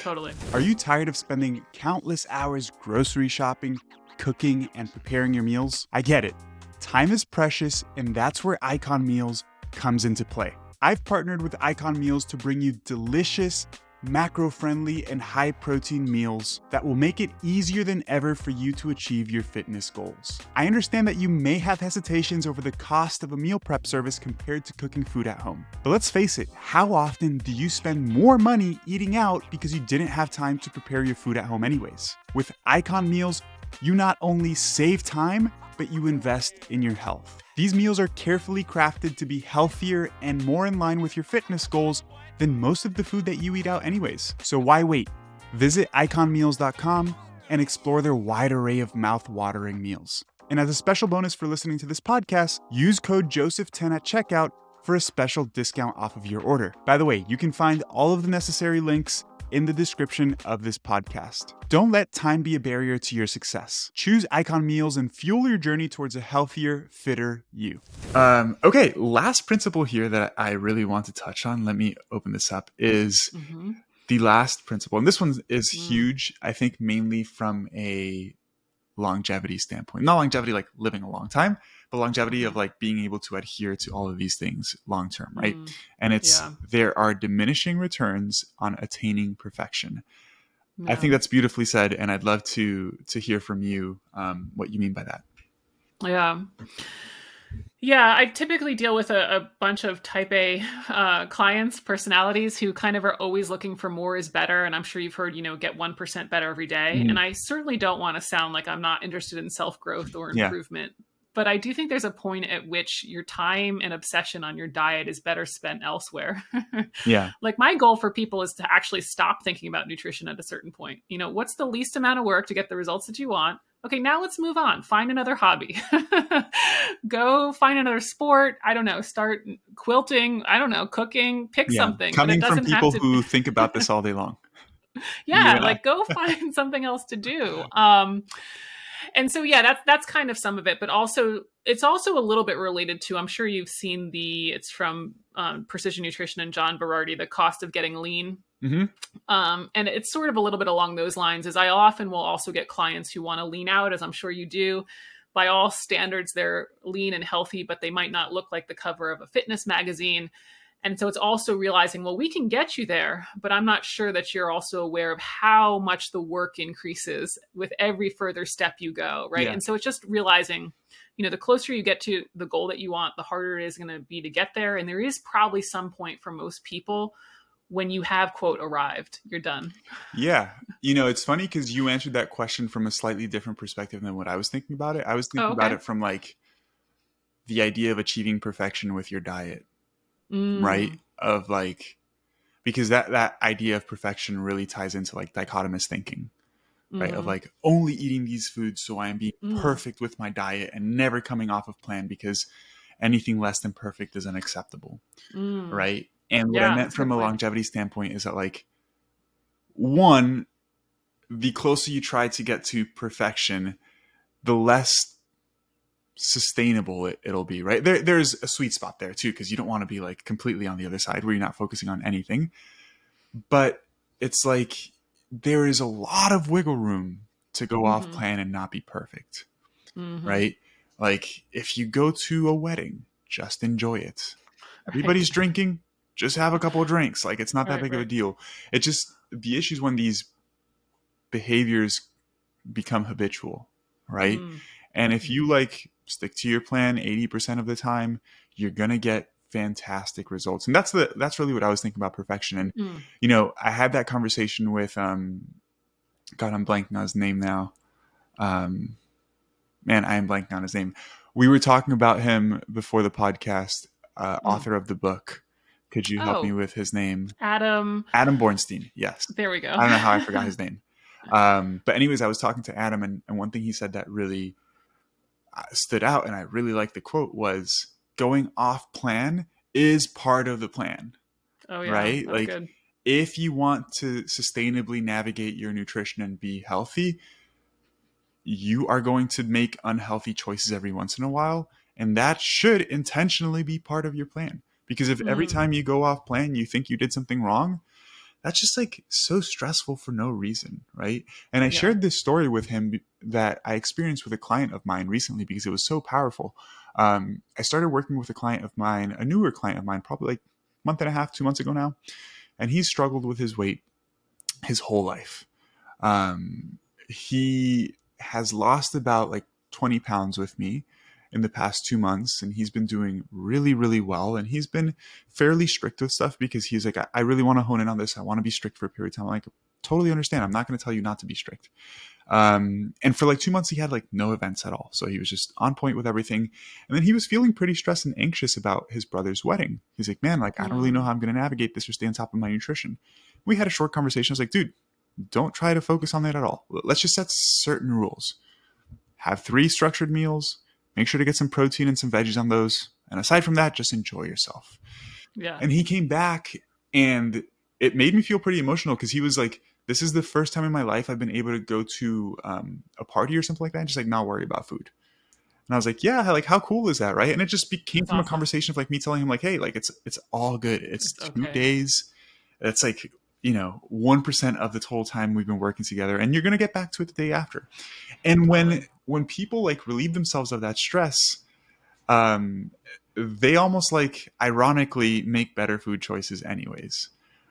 Totally. Are you tired of spending countless hours grocery shopping, cooking, and preparing your meals? I get it. Time is precious, and that's where Icon Meals comes into play. I've partnered with Icon Meals to bring you delicious, macro friendly, and high protein meals that will make it easier than ever for you to achieve your fitness goals. I understand that you may have hesitations over the cost of a meal prep service compared to cooking food at home. But let's face it, how often do you spend more money eating out because you didn't have time to prepare your food at home, anyways? With Icon Meals, you not only save time, but you invest in your health. These meals are carefully crafted to be healthier and more in line with your fitness goals than most of the food that you eat out, anyways. So why wait? Visit iconmeals.com and explore their wide array of mouth-watering meals. And as a special bonus for listening to this podcast, use code Joseph10 at checkout for a special discount off of your order. By the way, you can find all of the necessary links in the description of this podcast. Don't let time be a barrier to your success. Choose Icon Meals and fuel your journey towards a healthier, fitter you. Um, okay, last principle here that I really want to touch on, let me open this up, is mm-hmm. the last principle. And this one is mm. huge, I think, mainly from a longevity standpoint. Not longevity like living a long time, but longevity of like being able to adhere to all of these things long term, right? Mm, and it's yeah. there are diminishing returns on attaining perfection. Yeah. I think that's beautifully said, and I'd love to to hear from you um, what you mean by that. Yeah. Yeah, I typically deal with a, a bunch of type A uh, clients, personalities who kind of are always looking for more is better. And I'm sure you've heard, you know, get 1% better every day. Mm-hmm. And I certainly don't want to sound like I'm not interested in self growth or improvement. Yeah but I do think there's a point at which your time and obsession on your diet is better spent elsewhere. yeah. Like my goal for people is to actually stop thinking about nutrition at a certain point. You know, what's the least amount of work to get the results that you want? Okay, now let's move on. Find another hobby. Go find another sport. I don't know. Start quilting. I don't know, cooking. Pick yeah. something. Coming from people who think about this all day long. yeah, yeah, like go find something else to do. Um, and so yeah that's that's kind of some of it but also it's also a little bit related to i'm sure you've seen the it's from um, precision nutrition and john berardi the cost of getting lean Mm-hmm. Um, and it's sort of a little bit along those lines. As I often will also get clients who want to lean out, as I'm sure you do. By all standards, they're lean and healthy, but they might not look like the cover of a fitness magazine. And so it's also realizing, well, we can get you there, but I'm not sure that you're also aware of how much the work increases with every further step you go, right? Yeah. And so it's just realizing, you know, the closer you get to the goal that you want, the harder it is going to be to get there. And there is probably some point for most people when you have quote arrived you're done yeah you know it's funny because you answered that question from a slightly different perspective than what i was thinking about it i was oh, thinking oh, okay. about it from like the idea of achieving perfection with your diet mm. right? Of like, because that that idea of perfection really ties into like dichotomous thinking, right? Of mm. like only eating these foods so I am being mm. perfect with my diet and never coming off of plan because anything less than perfect is unacceptable, mm. right? And what yeah, I meant from a longevity standpoint is that like one, the closer you try to get to perfection, the less sustainable it, will be right there there's a sweet spot there too because you don't want to be like completely on the other side where you're not focusing on anything but it's like there is a lot of wiggle room to go mm-hmm. off plan and not be perfect mm-hmm. right like if you go to a wedding just enjoy it everybody's right. drinking just have a couple of drinks like it's not that right, big right. of a deal it just the issues when these behaviors become habitual right mm. and if you like stick to your plan 80% of the time, you're going to get fantastic results. And that's the that's really what I was thinking about perfection. And mm. you know, I had that conversation with um God, I'm blanking on his name now. Um man, I am blanking on his name. We were talking about him before the podcast, uh, mm. author of the book. Could you help oh, me with his name? Adam. Adam Bornstein. Yes. There we go. I don't know how I forgot his name. Um, but anyways, I was talking to Adam, and, and one thing he said that really stood out and I really like the quote was going off plan is part of the plan. Oh yeah. Right? like good. if you want to sustainably navigate your nutrition and be healthy, you are going to make unhealthy choices every once in a while and that should intentionally be part of your plan. Because if mm. every time you go off plan you think you did something wrong, that's just like so stressful for no reason, right? And I yeah. shared this story with him that I experienced with a client of mine recently because it was so powerful. Um, I started working with a client of mine, a newer client of mine, probably like a month and a half, two months ago now, and he struggled with his weight his whole life. Um, he has lost about like 20 pounds with me in the past two months and he's been doing really really well. And he's been fairly strict with stuff because he's like i, I really want to hone in on this. I want to be strict for a period of time. I'm like totally understand. I'm not going to tell you not to be strict. Um, and for like two months he had like no events at all. So he was just on point with everything. And then he was feeling pretty stressed and anxious about his brother's wedding. He's like man like i don't really know mm. how i'm going to navigate this or stay on top of my nutrition. We had a short conversation. I was like dude don't try to focus on that at all. Let's just set certain rules. Have three structured meals Make sure to get some protein and some veggies on those. And aside from that, just enjoy yourself. Yeah. And he came back and it made me feel pretty emotional because he was like, this is the first time in my life I've been able to go to um, a party or something like that and just like not worry about food. And I was like, yeah, like how cool is that, right? And it just became from awesome. a conversation of like me telling him like, hey, like it's it's all good. It's, it's two okay. days. It's like you know one percent of the total time we've been working together, and you're gonna get back to it the day after. And when when people like relieve themselves of that stress, um, they almost like ironically make better food choices anyways,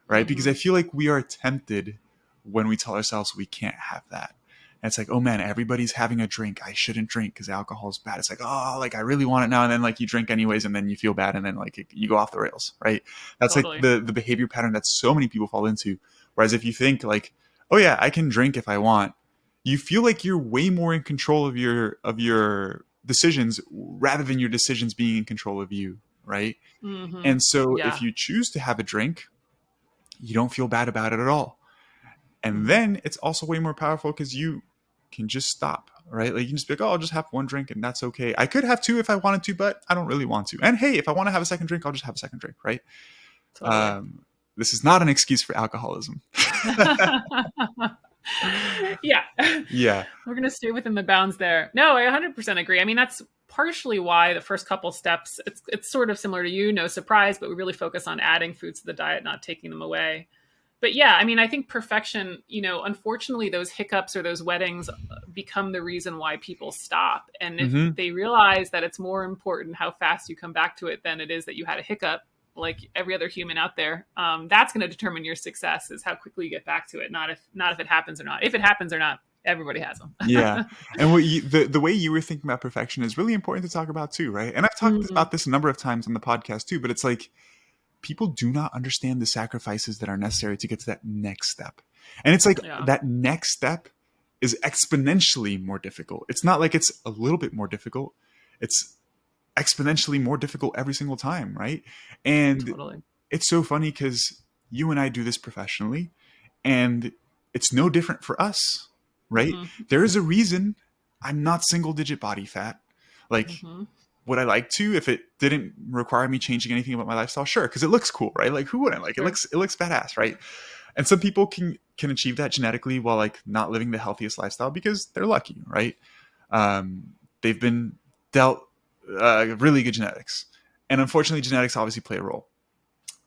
right? Mm-hmm. Because I feel like we are tempted when we tell ourselves we can't have that. And it's like, oh man, everybody's having a drink. I shouldn't drink because alcohol is bad. It's like, oh, like I really want it now, and then like you drink anyways, and then you feel bad, and then like you go off the rails, right? That's totally. like the the behavior pattern that so many people fall into. Whereas if you think like, oh yeah, I can drink if I want, you feel like you're way more in control of your of your decisions rather than your decisions being in control of you right mm-hmm. and so yeah. if you choose to have a drink you don't feel bad about it at all and mm-hmm. then it's also way more powerful because you can just stop right like you can just be like oh i'll just have one drink and that's okay i could have two if i wanted to but i don't really want to and hey if i want to have a second drink i'll just have a second drink right totally. um, this is not an excuse for alcoholism yeah. Yeah. We're going to stay within the bounds there. No, I 100% agree. I mean, that's partially why the first couple steps, it's, it's sort of similar to you, no surprise, but we really focus on adding foods to the diet, not taking them away. but yeah, I mean, I think perfection, you know, unfortunately, those hiccups or those weddings become the reason why people stop. And if mm-hmm. they realize that it's more important how fast you come back to it than it is that you had a hiccup, like every other human out there, um, that's going to determine your success is how quickly you get back to it, not if not if it happens or not. If it happens or not, everybody has them. yeah, and what you, the the way you were thinking about perfection is really important to talk about too, right? And I've talked mm-hmm. about this a number of times on the podcast too, but it's like people do not understand the sacrifices that are necessary to get to that next step. And it's like yeah. that next step is exponentially more difficult. It's not like it's a little bit more difficult. It's exponentially more difficult every single time, right? And totally. it's so funny because you and I do this professionally, and it's no different for us, right? Mm-hmm. There is a reason I'm not single digit body fat. Like, mm-hmm. would I like to if it didn't require me changing anything about my lifestyle? Sure, because it looks cool, right? Like, who wouldn't like? Sure. It looks it looks badass, right? And some people can can achieve that genetically while like not living the healthiest lifestyle because they're lucky, right? Um, they've been dealt uh, really good genetics. And unfortunately, genetics obviously play a role.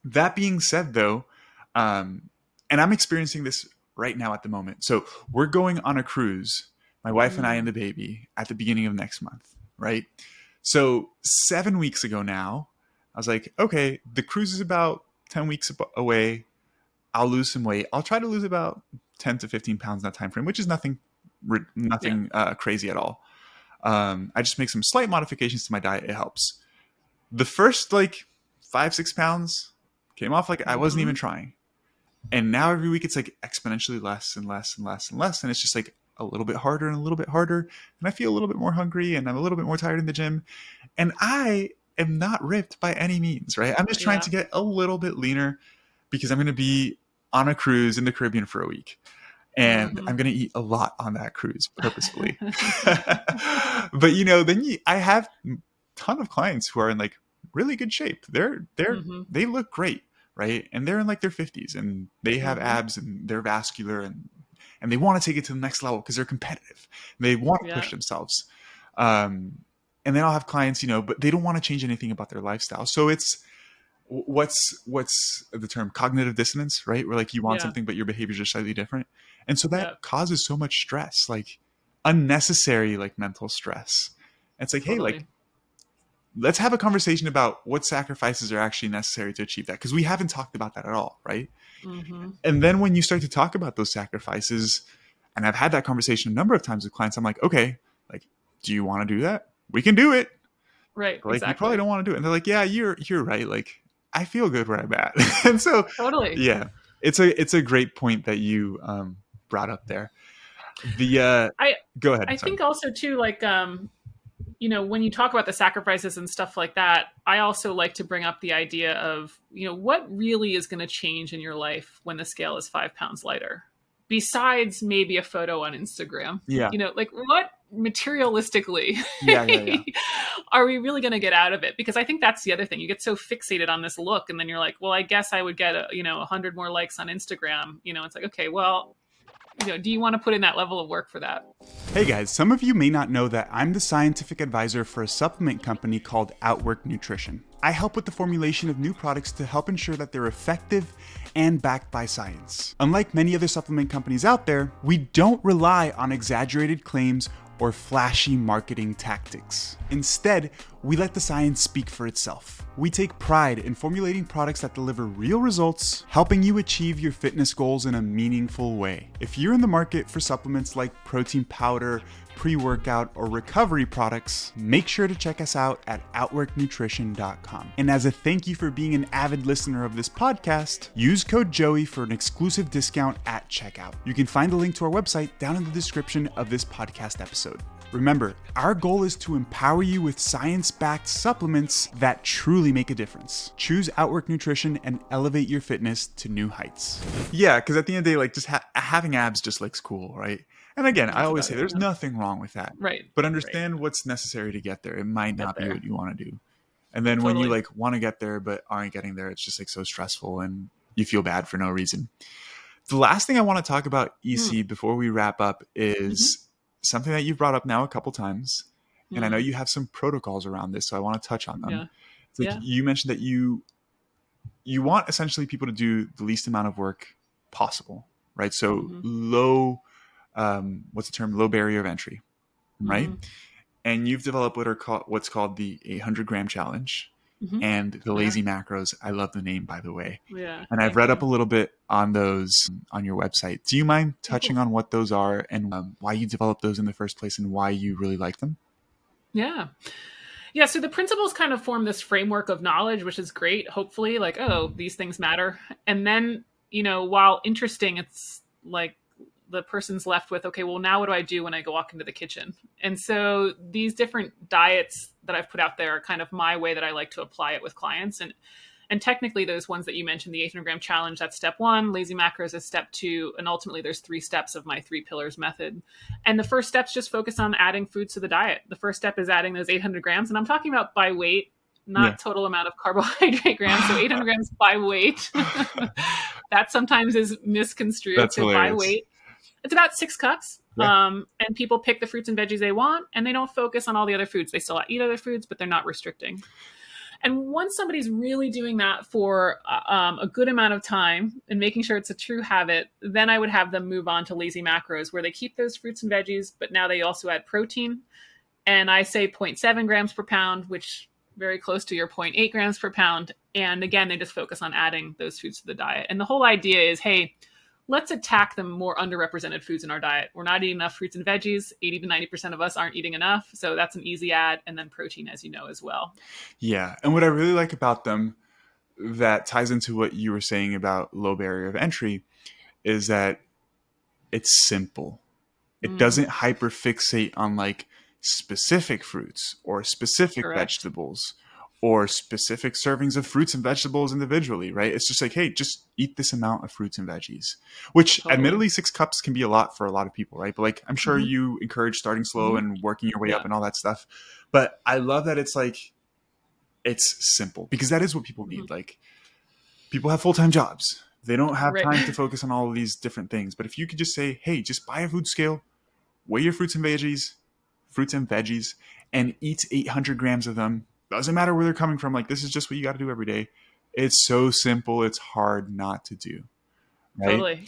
That being said, though, um, and I'm experiencing this right now at the moment. So we're going on a cruise, my wife and I and the baby, at the beginning of next month, right? So seven weeks ago now, I was like, okay, the cruise is about 10 weeks away. I'll lose some weight. I'll try to lose about 10 to 15 pounds in that time frame, which is nothing, nothing yeah. uh, crazy at all. Um, I just make some slight modifications to my diet. It helps. The first like five, six pounds came off like I wasn't even mm-hmm. trying. And now every week it's like exponentially less and less and less and less. And it's just like a little bit harder and a little bit harder. And I feel a little bit more hungry and I'm a little bit more tired in the gym. And I am not ripped by any means, right? I'm just trying yeah. to get a little bit leaner because I'm going to be on a cruise in the Caribbean for a week and mm-hmm. I'm going to eat a lot on that cruise purposefully. but you know, then you, I have a ton of clients who are in like really good shape. They're they're mm-hmm. they look great, right? And they're in like their 50s and they have mm-hmm. abs and they're vascular and and they want to take it to the next level because they're competitive. They want to yeah. push themselves. Um, and then I'll have clients, you know, but they don't want to change anything about their lifestyle. So it's what's what's the term cognitive dissonance, right? Where like you want yeah. something but your behaviors are slightly different. And so that yeah. causes so much stress, like unnecessary like mental stress. And it's like, totally. hey, like let's have a conversation about what sacrifices are actually necessary to achieve that because we haven't talked about that at all, right? mm-hmm. and then when you start to talk about those sacrifices and i've had that conversation a number of times with clients i'm like okay like do you want to do that we can do it right like exactly. you probably don't want to do it and they're like yeah you're you're right like i feel good where i'm at and so totally yeah it's a it's a great point that you um brought up there. The uh, I go ahead. I sorry. think also too like um, you know when you talk about the sacrifices and stuff like that, I also like to bring up the idea of you know what really is going to change in your life when the scale is five pounds lighter, besides maybe a photo on Instagram. Yeah, you know like what materialistically yeah, yeah, yeah. are we really going to get out of it because i think that's the other thing you get so fixated on this look and then you're like well i guess i would get a, you know 100 more likes on instagram you know it's like okay well you know, do you want to put in that level of work for that? Hey guys, some of you may not know that I'm the scientific advisor for a supplement company called Outwork Nutrition. I help with the formulation of new products to help ensure that they're effective and backed by science. Unlike many other supplement companies out there, we don't rely on exaggerated claims or flashy marketing tactics. Instead, we let the science speak for itself. We take pride in formulating products that deliver real results, helping you achieve your fitness goals in a meaningful way. If you're in the market for supplements like protein powder, pre workout, or recovery products, make sure to check us out at OutworkNutrition.com. And as a thank you for being an avid listener of this podcast, use code Joey for an exclusive discount at checkout. You can find the link to our website down in the description of this podcast episode. Remember, our goal is to empower you with science backed supplements that truly make a difference. Choose Outwork Nutrition and elevate your fitness to new heights. Yeah, because at the end of the day, like just ha- having abs just looks cool, right? And again, I always say there's nothing wrong with that. Right. But understand right. what's necessary to get there. It might not be what you want to do. And then totally. when you like want to get there but aren't getting there, it's just like so stressful and you feel bad for no reason. The last thing I want to talk about EC mm. before we wrap up is mm-hmm something that you've brought up now a couple times, mm-hmm. and I know mm-hmm. you have some protocols around this, so I want to touch on them. Yeah. Like yeah. you mentioned that you you want essentially people to do the least amount of work possible, right? So mm-hmm. low, um, what's the term? Low barrier of entry, right? Mm-hmm. And you've developed what are called what's called the 800 gram challenge. Mm-hmm. And the lazy yeah. macros, I love the name by the way. Yeah. And I've read up a little bit on those on your website. Do you mind touching on what those are and um, why you developed those in the first place and why you really like them? Yeah. Yeah, so the principles kind of form this framework of knowledge, which is great. Hopefully, like, oh, these things matter. And then, you know, while interesting, it's like the person's left with, okay, well, now what do I do when I go walk into the kitchen? And so these different diets that I've put out there are kind of my way that I like to apply it with clients. And and technically those ones that you mentioned the 800 gram challenge that's step one. Lazy macros is step two. And ultimately there's three steps of my three pillars method. And the first steps just focus on adding foods to the diet. The first step is adding those 800 grams. And i'm talking about by weight not yeah. total amount of carbohydrate grams. So 800 grams by weight. That sometimes is misconstrued that's so by weight it's about six cups yeah. um, and people pick the fruits and veggies they want and they don't focus on all the other foods they still eat other foods but they're not restricting and once somebody's really doing that for uh, um, a good amount of time and making sure it's a true habit, then I would have them move on to lazy macros where they keep those fruits and veggies, but now they also add protein. And I say 0.7 grams per pound, which very close to your 0.8 grams per pound. And again, they just focus on adding those foods to the diet. And the whole idea is, hey, let's attack the more underrepresented foods in our diet. We're not eating enough fruits and veggies. 80 to 90% of us aren't eating enough. So that's an easy add. And then protein, as you know, as well. Yeah. And what I really like about them that ties into what you were saying about low barrier of entry is that it's simple. It mm. doesn't hyperfixate on like specific fruits or specific Correct. vegetables or specific servings of fruits and vegetables individually, right? It's just like, hey, just eat this amount of fruits and veggies, which totally. admittedly six cups can be a lot for a lot of people, right? But like, I'm sure mm-hmm. you encourage starting slow mm-hmm. and working your way yeah. up and all that stuff. But I love that it's like, it's simple because that is what people need. Mm-hmm. Like, people have full time jobs. They don't have right. time to focus on all of these different things. But if you could just say, hey, just buy a food scale, weigh your fruits and veggies, fruits and veggies, and eat 800 grams of them doesn't matter where they're coming from. Like this is just what you got to do every day. It's so simple. It's hard not to do. Right? Totally.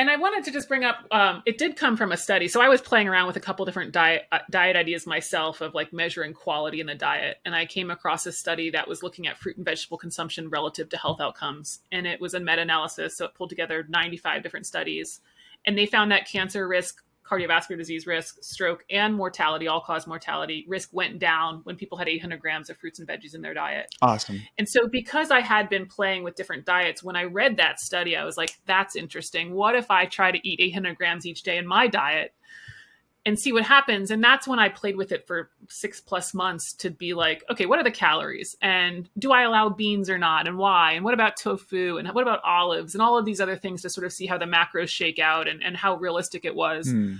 And I wanted to just bring up, um, it did come from a study. So I was playing around with a couple different diet uh, diet ideas myself of like measuring quality in the diet, and I came across a study that was looking at fruit and vegetable consumption relative to health outcomes, and it was a meta analysis. So it pulled together 95 different studies, and they found that cancer risk cardiovascular disease risk, stroke, and mortality, all cause mortality risk went down when people had 800 grams of fruits and veggies in their diet. Awesome. And so, because I had been playing with different diets, when I read that study, I was like, that's interesting. What if I try to eat 800 grams each day in my diet? And see what happens. And that's when I played with it for six plus months to be like, okay, what are the calories? And do I allow beans or not? And why? And what about tofu? And what about olives? And all of these other things to sort of see how the macros shake out and, and how realistic it was. Mm.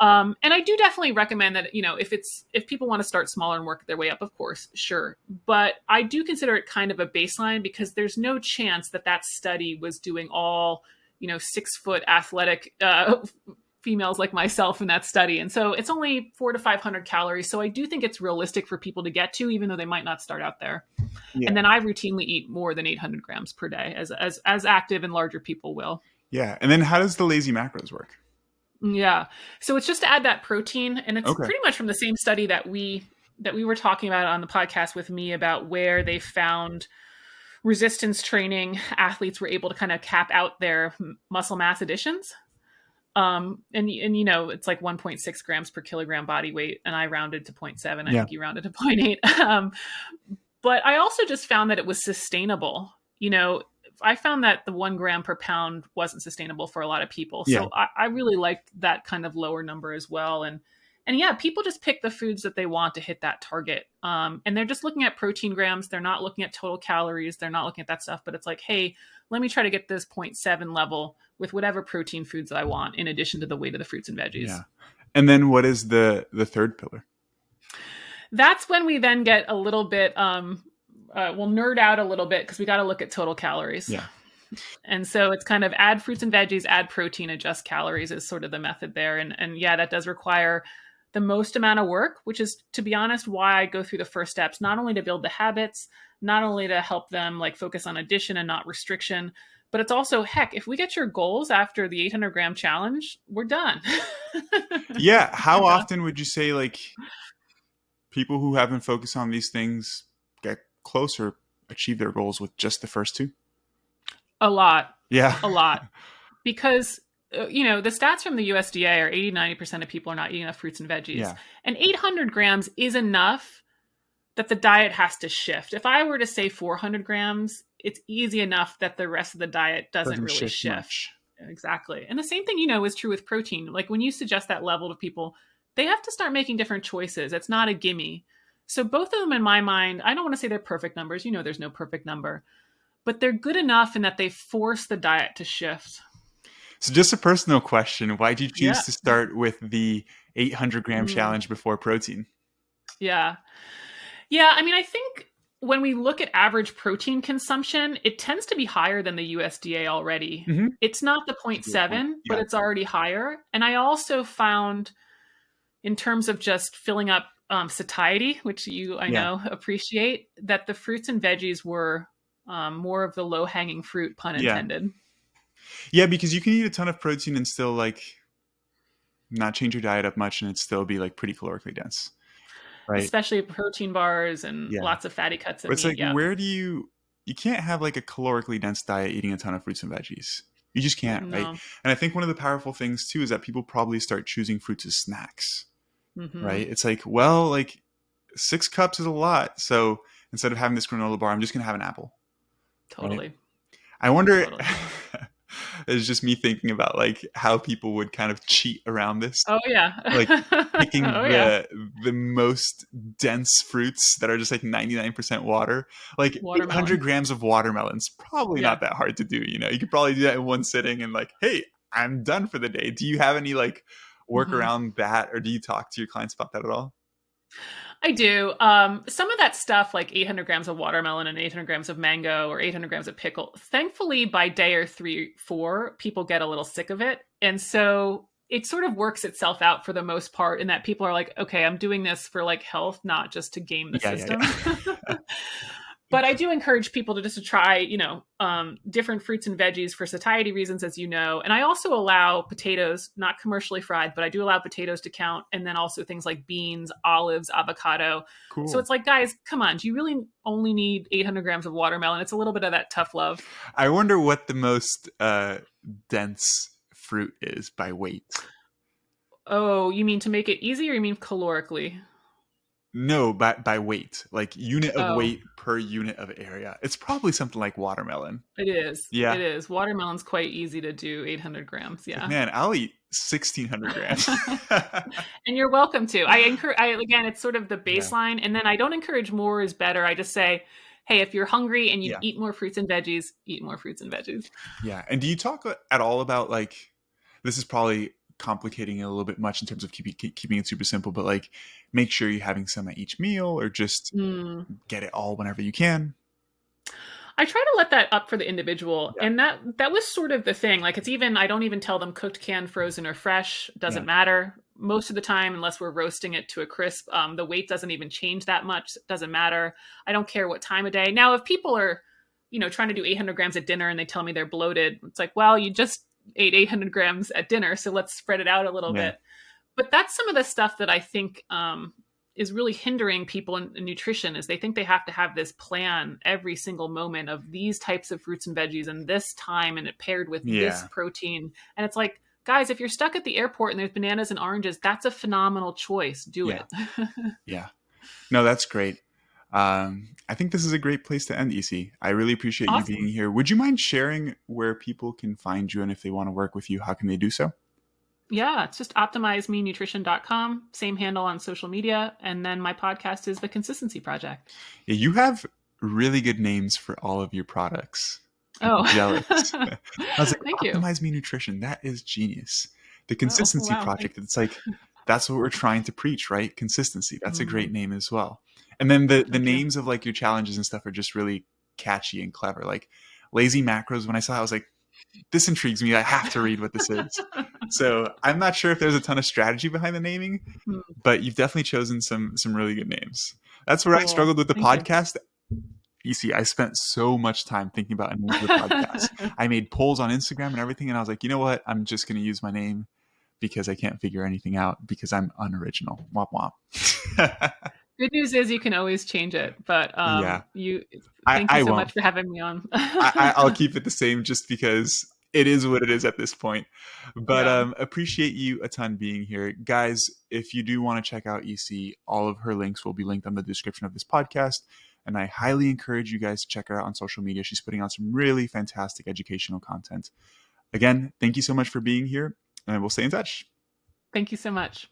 Um, and I do definitely recommend that, you know, if it's, if people want to start smaller and work their way up, of course, sure. But I do consider it kind of a baseline because there's no chance that that study was doing all, you know, six foot athletic uh, females like myself in that study. And so it's only four to 500 calories. So I do think it's realistic for people to get to, even though they might not start out there. Yeah. And then I routinely eat more than 800 grams per day as, as, as active and larger people will. Yeah. And then how does the lazy macros work? Yeah. So it's just to add that protein and it's okay. pretty much from the same study that we, that we were talking about on the podcast with me about where they found resistance training athletes were able to kind of cap out their muscle mass additions um and and you know it's like 1.6 grams per kilogram body weight and i rounded to 0.7 i yeah. think you rounded to 0.8 um but i also just found that it was sustainable. You know i found that the one gram per pound wasn't sustainable for a lot of people. So yeah. I, I really liked that kind of lower number as well. And and yeah people just pick the foods that they want to hit that target um, and they're just looking at protein grams they're not looking at total calories they're not looking at that stuff but it's like hey let me try to get this 0.7 level with whatever protein foods I want, in addition to the weight of the fruits and veggies. Yeah. And then what is the the third pillar? That's when we then get a little bit um uh, we'll nerd out a little bit because we got to look at total calories. Yeah. And so it's kind of add fruits and veggies, add protein, adjust calories is sort of the method there. And and yeah, that does require the most amount of work, which is to be honest why I go through the first steps, not only to build the habits, not only to help them like focus on addition and not restriction, but it's also heck if we get your goals after the 800 gram challenge we're done. Yeah how yeah. often would you say like people who haven't focused on these things get closer achieve their goals with just the first two? A lot. Yeah. A lot. Because you know the stats from the usda are 80 90% of people are not eating enough fruits and veggies. Yeah. and 800 grams is enough that the diet has to shift. If i were to say 400 grams it's easy enough that the rest of the diet doesn't, doesn't really shift, shift. exactly. And the same thing you know is true with protein. Like when you suggest that level to people they have to start making different choices. It's not a gimme. So both of them in my mind i don't want to say they're perfect numbers you know there's no perfect number but they're good enough in that they force the diet to shift so just a personal question why did you choose yeah. to start with the 800 gram mm. challenge before protein yeah yeah i mean i think when we look at average protein consumption, it tends to be higher than the USDA already. Mm-hmm. It's not the 0.7, yeah. but it's already higher. And I also found, in terms of just filling up um, satiety, which you I yeah. know appreciate, that the fruits and veggies were um, more of the low hanging fruit, pun intended. Yeah. because you can eat a ton of protein and still like not change your diet up much, and it still be like pretty calorically dense right. especially protein bars and yeah. lots of fatty cuts. it's meat, like, yeah. where do you? You can't have like a calorically dense diet eating a ton of fruits and veggies. You just can't, no. right? And I think one of the powerful things too is that people probably start choosing fruits as snacks, mm-hmm. right? It's like, well, like six cups is a lot, so instead of having this granola bar, I'm just gonna have an apple. Totally. Right? I wonder. Totally. it's just me thinking about like how people would kind of cheat around this. Oh yeah, like picking oh, the yeah. the most dense fruits that are just like ninety nine percent water. Like hundred grams of watermelons, probably yeah. not that hard to do. You know, you could probably do that in one sitting and like, hey, I'm done for the day. Do you have any like work mm-hmm. around that, or do you talk to your clients about that at all? I do. Um, some of that stuff, like 800 grams of watermelon and 800 grams of mango or 800 grams of pickle, thankfully by day or three, four, people get a little sick of it. And so it sort of works itself out for the most part in that people are like, okay, I'm doing this for like health, not just to game the yeah, system. Yeah, yeah. but I do encourage people to just to try, you know, um, different fruits and veggies for satiety reasons, as you know. And I also allow potatoes, not commercially fried, but I do allow potatoes to count, and then also things like beans, olives, avocado. Cool. So it's like, guys, come on, do you really only need 800 grams of watermelon? It's a little bit of that tough love. I wonder what the most uh, dense fruit is by weight. Oh, you mean to make it easy, or you mean calorically? No, by by weight, like unit of oh. weight per unit of area. It's probably something like watermelon. It is. Yeah, it is. Watermelon's quite easy to do. Eight hundred grams. Yeah. Man, I'll eat sixteen hundred grams. and you're welcome to. I encourage. I again, it's sort of the baseline, yeah. and then I don't encourage more is better. I just say, hey, if you're hungry and you yeah. eat more fruits and veggies, eat more fruits and veggies. Yeah. And do you talk at all about like? This is probably complicating it a little bit much in terms of keeping keeping it super simple, but like make sure you're having some at each meal or just mm. get it all whenever you can. I try to let that up for the individual, yeah. and that that was sort of the thing. Like it's even I don't even tell them cooked, canned, frozen, or fresh. Doesn't yeah. matter most of the time, unless we're roasting it to a crisp. Um, the weight doesn't even change that much. Doesn't matter. I don't care what time of day. Now, if people are, you know, trying to do 800 grams at dinner and they tell me they're bloated, it's like, well, you just ate 800 grams at dinner, so let's spread it out a little yeah. bit. But that's some of the stuff that I think um, is really hindering people in, in, nutrition is they think they have to have this plan every single moment of these types of fruits and veggies and this time and it paired with yeah. this protein. And it's like, guys, if you're stuck at the airport and there's bananas and oranges, that's a phenomenal choice. Do yeah. it. yeah. No, that's great. Um, I think this is a great place to end, EC. I really appreciate awesome. you being here. Would you mind sharing where people can find you and if they want to work with you, how can they do so? Yeah, it's just optimizemenutrition.com, same handle on social media. And then my podcast is The Consistency Project. Yeah, you have really good names for all of your products. I'm oh, jealous. I was like, Thank Optimize you. Me Nutrition. That is genius. The oh, Consistency oh, wow. Project. It's like, that's what we're trying to preach, right? Consistency. That's mm-hmm. a great mm-hmm. name as well. And then the the names of like your challenges and stuff are just really catchy and clever. Like lazy macros. When I saw, it, I was like, this intrigues me. I have to read what this is. so I'm not sure if there's a ton of strategy behind the naming, hmm. but you've definitely chosen some some really good names. That's where cool. I struggled with the Thank podcast. You. you see, I spent so much time thinking about a name for the podcast. I made polls on Instagram and everything, and I was like, you know what? I'm just going to use my name because I can't figure anything out because I'm unoriginal. Womp womp. Good news is you can always change it, but um, yeah, you. Thank I, you so much for having me on. I, I'll keep it the same just because it is what it is at this point. But yeah. um, appreciate you a ton being here, guys. If you do want to check out EC, all of her links will be linked on the description of this podcast. And I highly encourage you guys to check her out on social media. She's putting out some really fantastic educational content. Again, thank you so much for being here, and we'll stay in touch. Thank you so much.